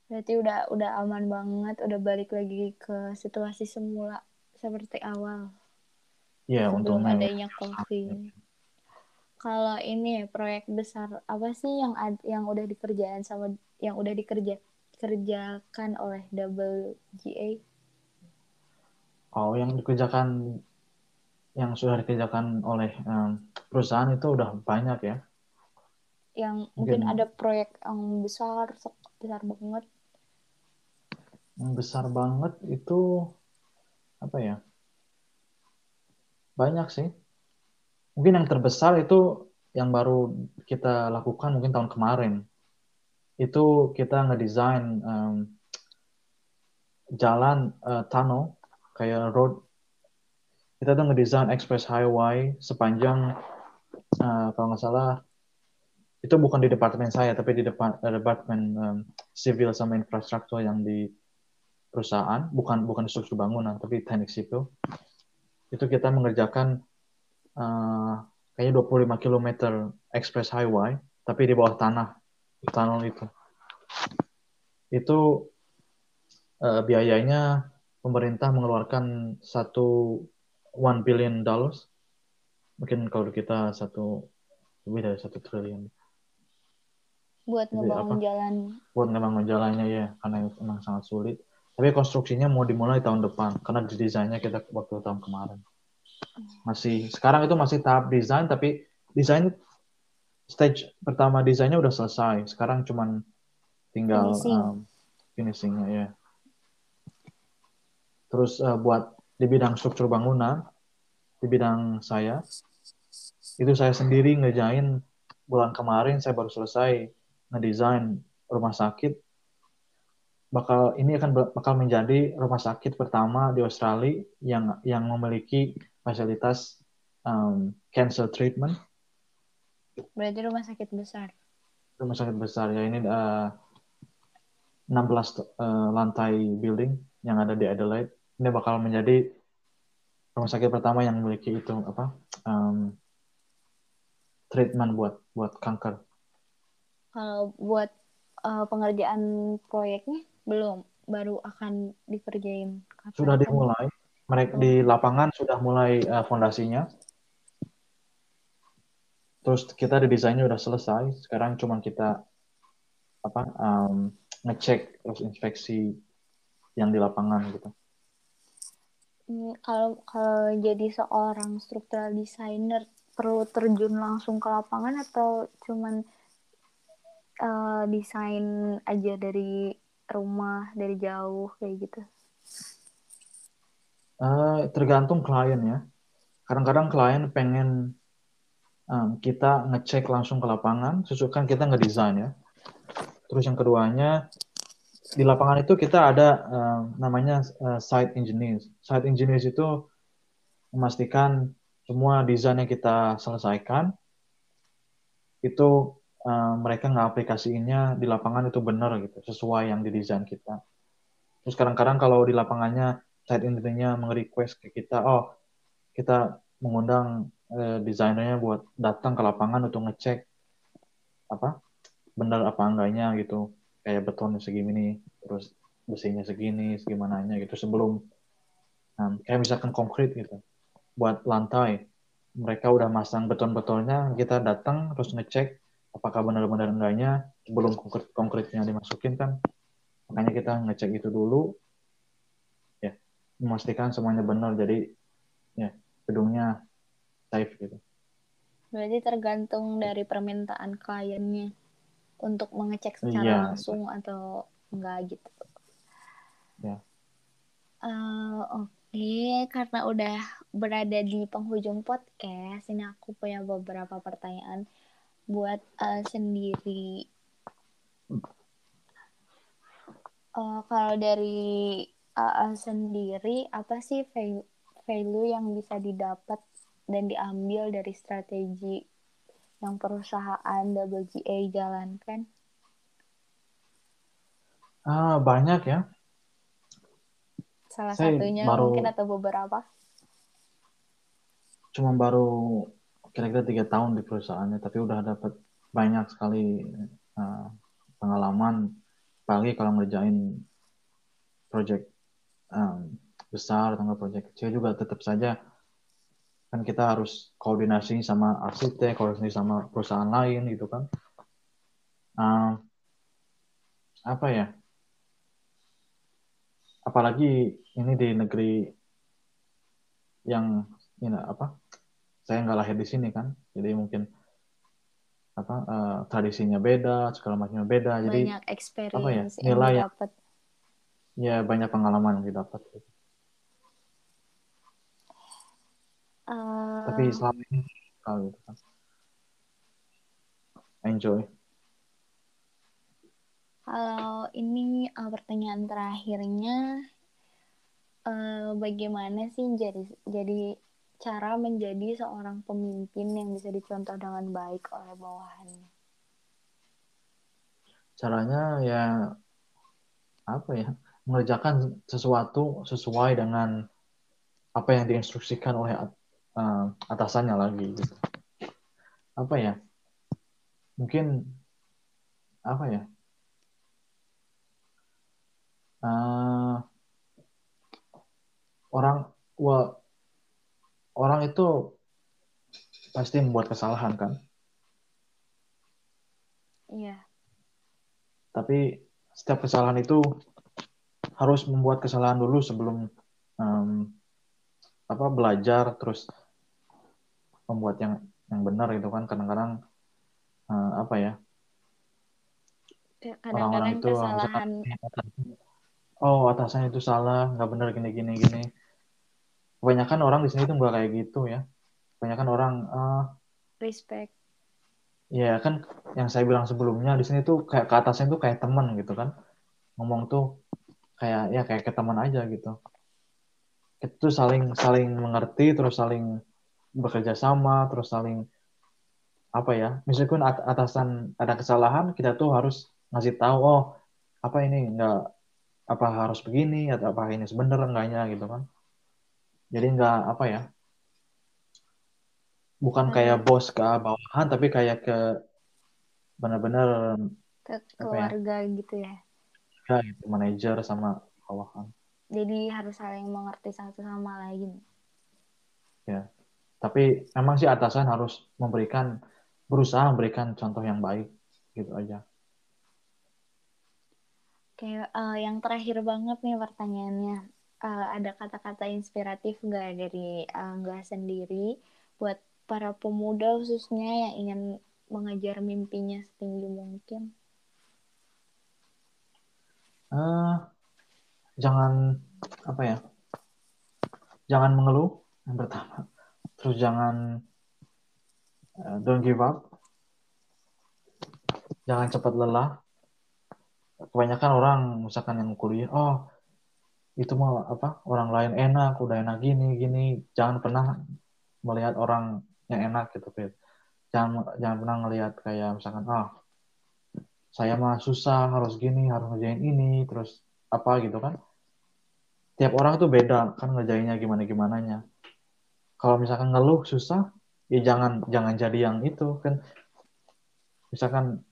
berarti udah udah aman banget udah balik lagi ke situasi semula seperti awal. Ya sebelum untungnya adanya covid. kalau ini proyek besar apa sih yang ad, yang udah dikerjain sama yang udah dikerja kerjakan oleh WGA oh yang dikerjakan yang sudah dikerjakan oleh um, perusahaan itu udah banyak ya. Yang mungkin, Mungkin. ada proyek yang besar besar banget yang besar banget itu apa ya banyak sih. Mungkin yang terbesar itu yang baru kita lakukan mungkin tahun kemarin. Itu kita ngedesain um, jalan uh, tunnel kayak road. Kita tuh ngedesain express highway sepanjang uh, kalau nggak salah itu bukan di departemen saya tapi di depan uh, departemen um, civil sama infrastruktur yang di perusahaan bukan bukan struktur bangunan tapi teknik sipil. Itu kita mengerjakan uh, kayaknya 25 km express highway tapi di bawah tanah tunnel itu. Itu uh, biayanya pemerintah mengeluarkan satu one billion dollars. Mungkin kalau kita satu lebih dari satu triliun. Buat ngebangun jalan. Buat ngebangun jalannya ya karena memang sangat sulit tapi konstruksinya mau dimulai tahun depan karena desainnya kita waktu tahun kemarin. Masih sekarang itu masih tahap desain tapi desain stage pertama desainnya udah selesai. Sekarang cuman tinggal Finishing. um, finishingnya ya. Terus uh, buat di bidang struktur bangunan di bidang saya itu saya sendiri ngejain. Bulan kemarin saya baru selesai ngedesain rumah sakit bakal ini akan bakal menjadi rumah sakit pertama di Australia yang yang memiliki fasilitas um, cancer treatment. Berarti rumah sakit besar. Rumah sakit besar ya. Ini uh, 16 uh, lantai building yang ada di Adelaide. Ini bakal menjadi rumah sakit pertama yang memiliki itu apa um, treatment buat buat kanker. Kalau buat uh, pengerjaan proyeknya belum baru akan dikerjain. Sudah dimulai. Mereka di lapangan sudah mulai uh, fondasinya. Terus kita di desainnya udah selesai. Sekarang cuma kita apa um, ngecek terus inspeksi yang di lapangan gitu. Hmm, kalau kalau jadi seorang structural designer perlu terjun langsung ke lapangan atau cuman uh, desain aja dari rumah dari jauh kayak gitu? Uh, tergantung klien ya. Kadang-kadang klien pengen um, kita ngecek langsung ke lapangan, sesukan kita ngedesain ya. Terus yang keduanya di lapangan itu kita ada uh, namanya uh, site engineers. Site engineers itu memastikan semua desain yang kita selesaikan itu uh, mereka nggak aplikasiinnya di lapangan itu benar gitu, sesuai yang didesain kita. Terus kadang-kadang kalau di lapangannya site engineer-nya meng-request ke kita, oh kita mengundang uh, desainernya buat datang ke lapangan untuk ngecek apa benar apa enggaknya gitu kayak betonnya segini terus besinya segini segimananya gitu sebelum um, kayak misalkan konkret gitu buat lantai mereka udah masang beton-betonnya kita datang terus ngecek apakah benar-benar enggaknya sebelum konkret konkretnya dimasukin kan makanya kita ngecek itu dulu ya memastikan semuanya benar jadi ya gedungnya safe gitu berarti tergantung dari permintaan kliennya untuk mengecek secara yeah. langsung atau enggak gitu. Ya. Uh, Oke, okay. karena udah berada di penghujung podcast, ini aku punya beberapa pertanyaan buat uh, sendiri. Uh, kalau dari uh, sendiri, apa sih value, value yang bisa didapat dan diambil dari strategi yang perusahaan WGA jalankan? Ah, banyak ya. Salah Saya satunya baru, mungkin atau beberapa? Cuma baru kira-kira tiga tahun di perusahaannya, tapi udah dapat banyak sekali uh, pengalaman, apalagi kalau ngerjain project um, besar atau project kecil juga tetap saja kan kita harus koordinasi sama arsitek, koordinasi sama perusahaan lain gitu kan. Uh, apa ya? Apalagi ini di negeri yang ini apa? Saya nggak lahir di sini kan, jadi mungkin apa uh, tradisinya beda, segala macamnya beda. Banyak jadi experience apa ya? Nilai yang didapat. Ya banyak pengalaman yang didapat. Gitu. Uh, Tapi selama ini kalau gitu kan. Enjoy. Kalau ini uh, pertanyaan terakhirnya, uh, bagaimana sih jadi jadi cara menjadi seorang pemimpin yang bisa dicontoh dengan baik oleh bawahannya? Caranya ya apa ya mengerjakan sesuatu sesuai dengan apa yang diinstruksikan oleh uh, atasannya lagi gitu. Apa ya? Mungkin apa ya? Uh, orang well, orang itu pasti membuat kesalahan kan? Iya. Tapi setiap kesalahan itu harus membuat kesalahan dulu sebelum um, apa belajar terus membuat yang yang benar itu kan kadang-kadang uh, apa ya orang-orang itu kesalahan oh atasannya itu salah nggak benar gini gini gini kebanyakan orang di sini tuh nggak kayak gitu ya. Kebanyakan orang uh, respect. Ya kan yang saya bilang sebelumnya di sini tuh kayak ke atasnya tuh kayak teman gitu kan. Ngomong tuh kayak ya kayak ke teman aja gitu. Itu saling saling mengerti terus saling bekerja sama terus saling apa ya meskipun atasan ada kesalahan kita tuh harus ngasih tahu oh apa ini? Enggak apa harus begini? Atau apa ini sebenarnya enggaknya? gitu kan jadi enggak apa ya bukan kayak bos ke bawahan tapi kayak ke benar-benar ke ya, keluarga ya? gitu ya ya gitu manajer sama bawahan jadi harus saling mengerti satu sama lain ya tapi memang sih atasan harus memberikan berusaha memberikan contoh yang baik gitu aja Oke, uh, yang terakhir banget nih pertanyaannya. Uh, ada kata-kata inspiratif nggak dari Angga sendiri buat para pemuda khususnya yang ingin mengejar mimpinya setinggi mungkin? Uh, jangan apa ya? Jangan mengeluh yang pertama. Terus jangan uh, don't give up. Jangan cepat lelah. Kebanyakan orang misalkan yang kuliah, oh itu mah apa orang lain enak, udah enak gini gini. Jangan pernah melihat orang yang enak gitu, Fit. Jangan jangan pernah ngelihat kayak misalkan ah saya mah susah harus gini harus ngerjain ini terus apa gitu kan. Tiap orang tuh beda kan ngerjainnya gimana gimana nya kalau misalkan ngeluh susah ya jangan jangan jadi yang itu kan. Misalkan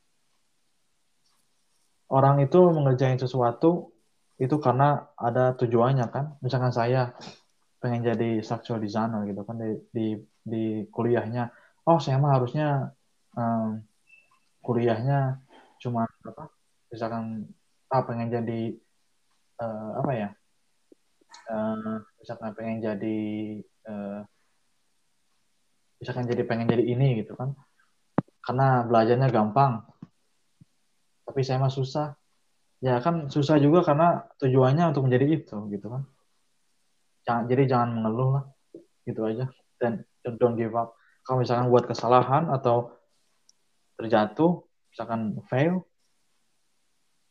orang itu mengerjain sesuatu itu karena ada tujuannya kan. Misalkan saya pengen jadi structural designer gitu kan di di, di kuliahnya. Oh saya mah harusnya um, kuliahnya cuma apa misalkan ah pengen jadi uh, apa ya uh, misalkan pengen jadi uh, misalkan jadi pengen jadi ini gitu kan. Karena belajarnya gampang tapi saya mah susah ya kan susah juga karena tujuannya untuk menjadi itu gitu kan jangan jadi jangan mengeluh lah gitu aja dan don't give up kalau misalkan buat kesalahan atau terjatuh, misalkan fail,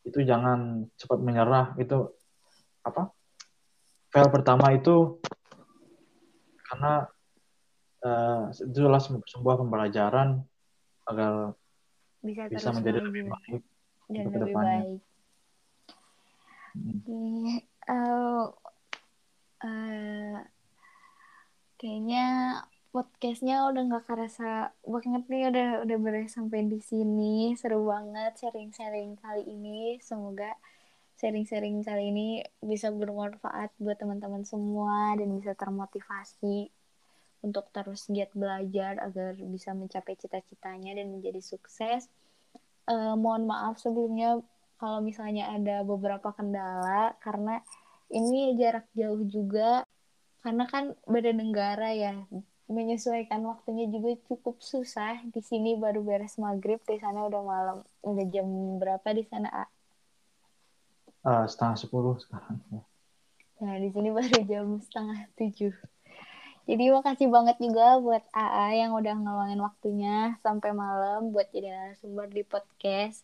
itu jangan cepat menyerah. Itu apa? Fail pertama itu karena uh, itu adalah sebuah pembelajaran agar bisa, bisa menjadi lebih baik dan lebih baik. Uh, uh, kayaknya podcastnya udah nggak kerasa banget nih udah udah beres sampai di sini seru banget sharing-sharing kali ini semoga sharing-sharing kali ini bisa bermanfaat buat teman-teman semua dan bisa termotivasi untuk terus giat belajar agar bisa mencapai cita-citanya dan menjadi sukses. Uh, mohon maaf sebelumnya kalau misalnya ada beberapa kendala karena ini jarak jauh juga karena kan beda negara ya menyesuaikan waktunya juga cukup susah. Di sini baru beres maghrib, di sana udah malam. Udah jam berapa di sana, A? Uh, setengah sepuluh sekarang. Ya. Nah, di sini baru jam setengah tujuh. Jadi makasih banget juga buat AA yang udah ngeluangin waktunya sampai malam buat jadi narasumber di podcast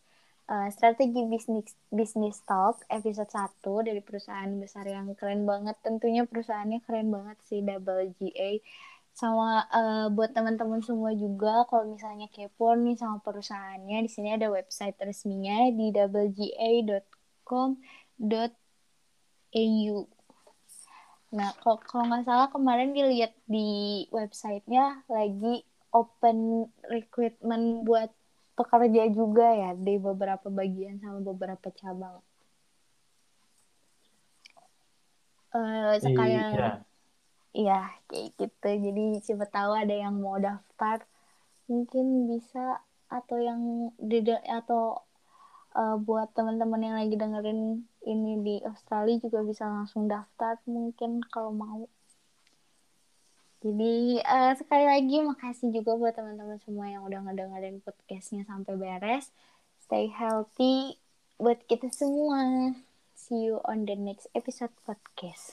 uh, Strategi Bisnis Bisnis Talk episode 1 dari perusahaan besar yang keren banget. Tentunya perusahaannya keren banget sih Double GA sama uh, buat teman-teman semua juga kalau misalnya kepo nih sama perusahaannya di sini ada website resminya di wga.com.au nah kalau kalau nggak salah kemarin dilihat di websitenya lagi open recruitment buat pekerja juga ya di beberapa bagian sama beberapa cabang uh, sekalian iya Iya, kayak gitu. Jadi siapa tahu ada yang mau daftar, mungkin bisa atau yang tidak atau uh, buat teman-teman yang lagi dengerin ini di Australia juga bisa langsung daftar mungkin kalau mau. Jadi uh, sekali lagi makasih juga buat teman-teman semua yang udah ngedengerin podcastnya sampai beres. Stay healthy buat kita semua. See you on the next episode podcast.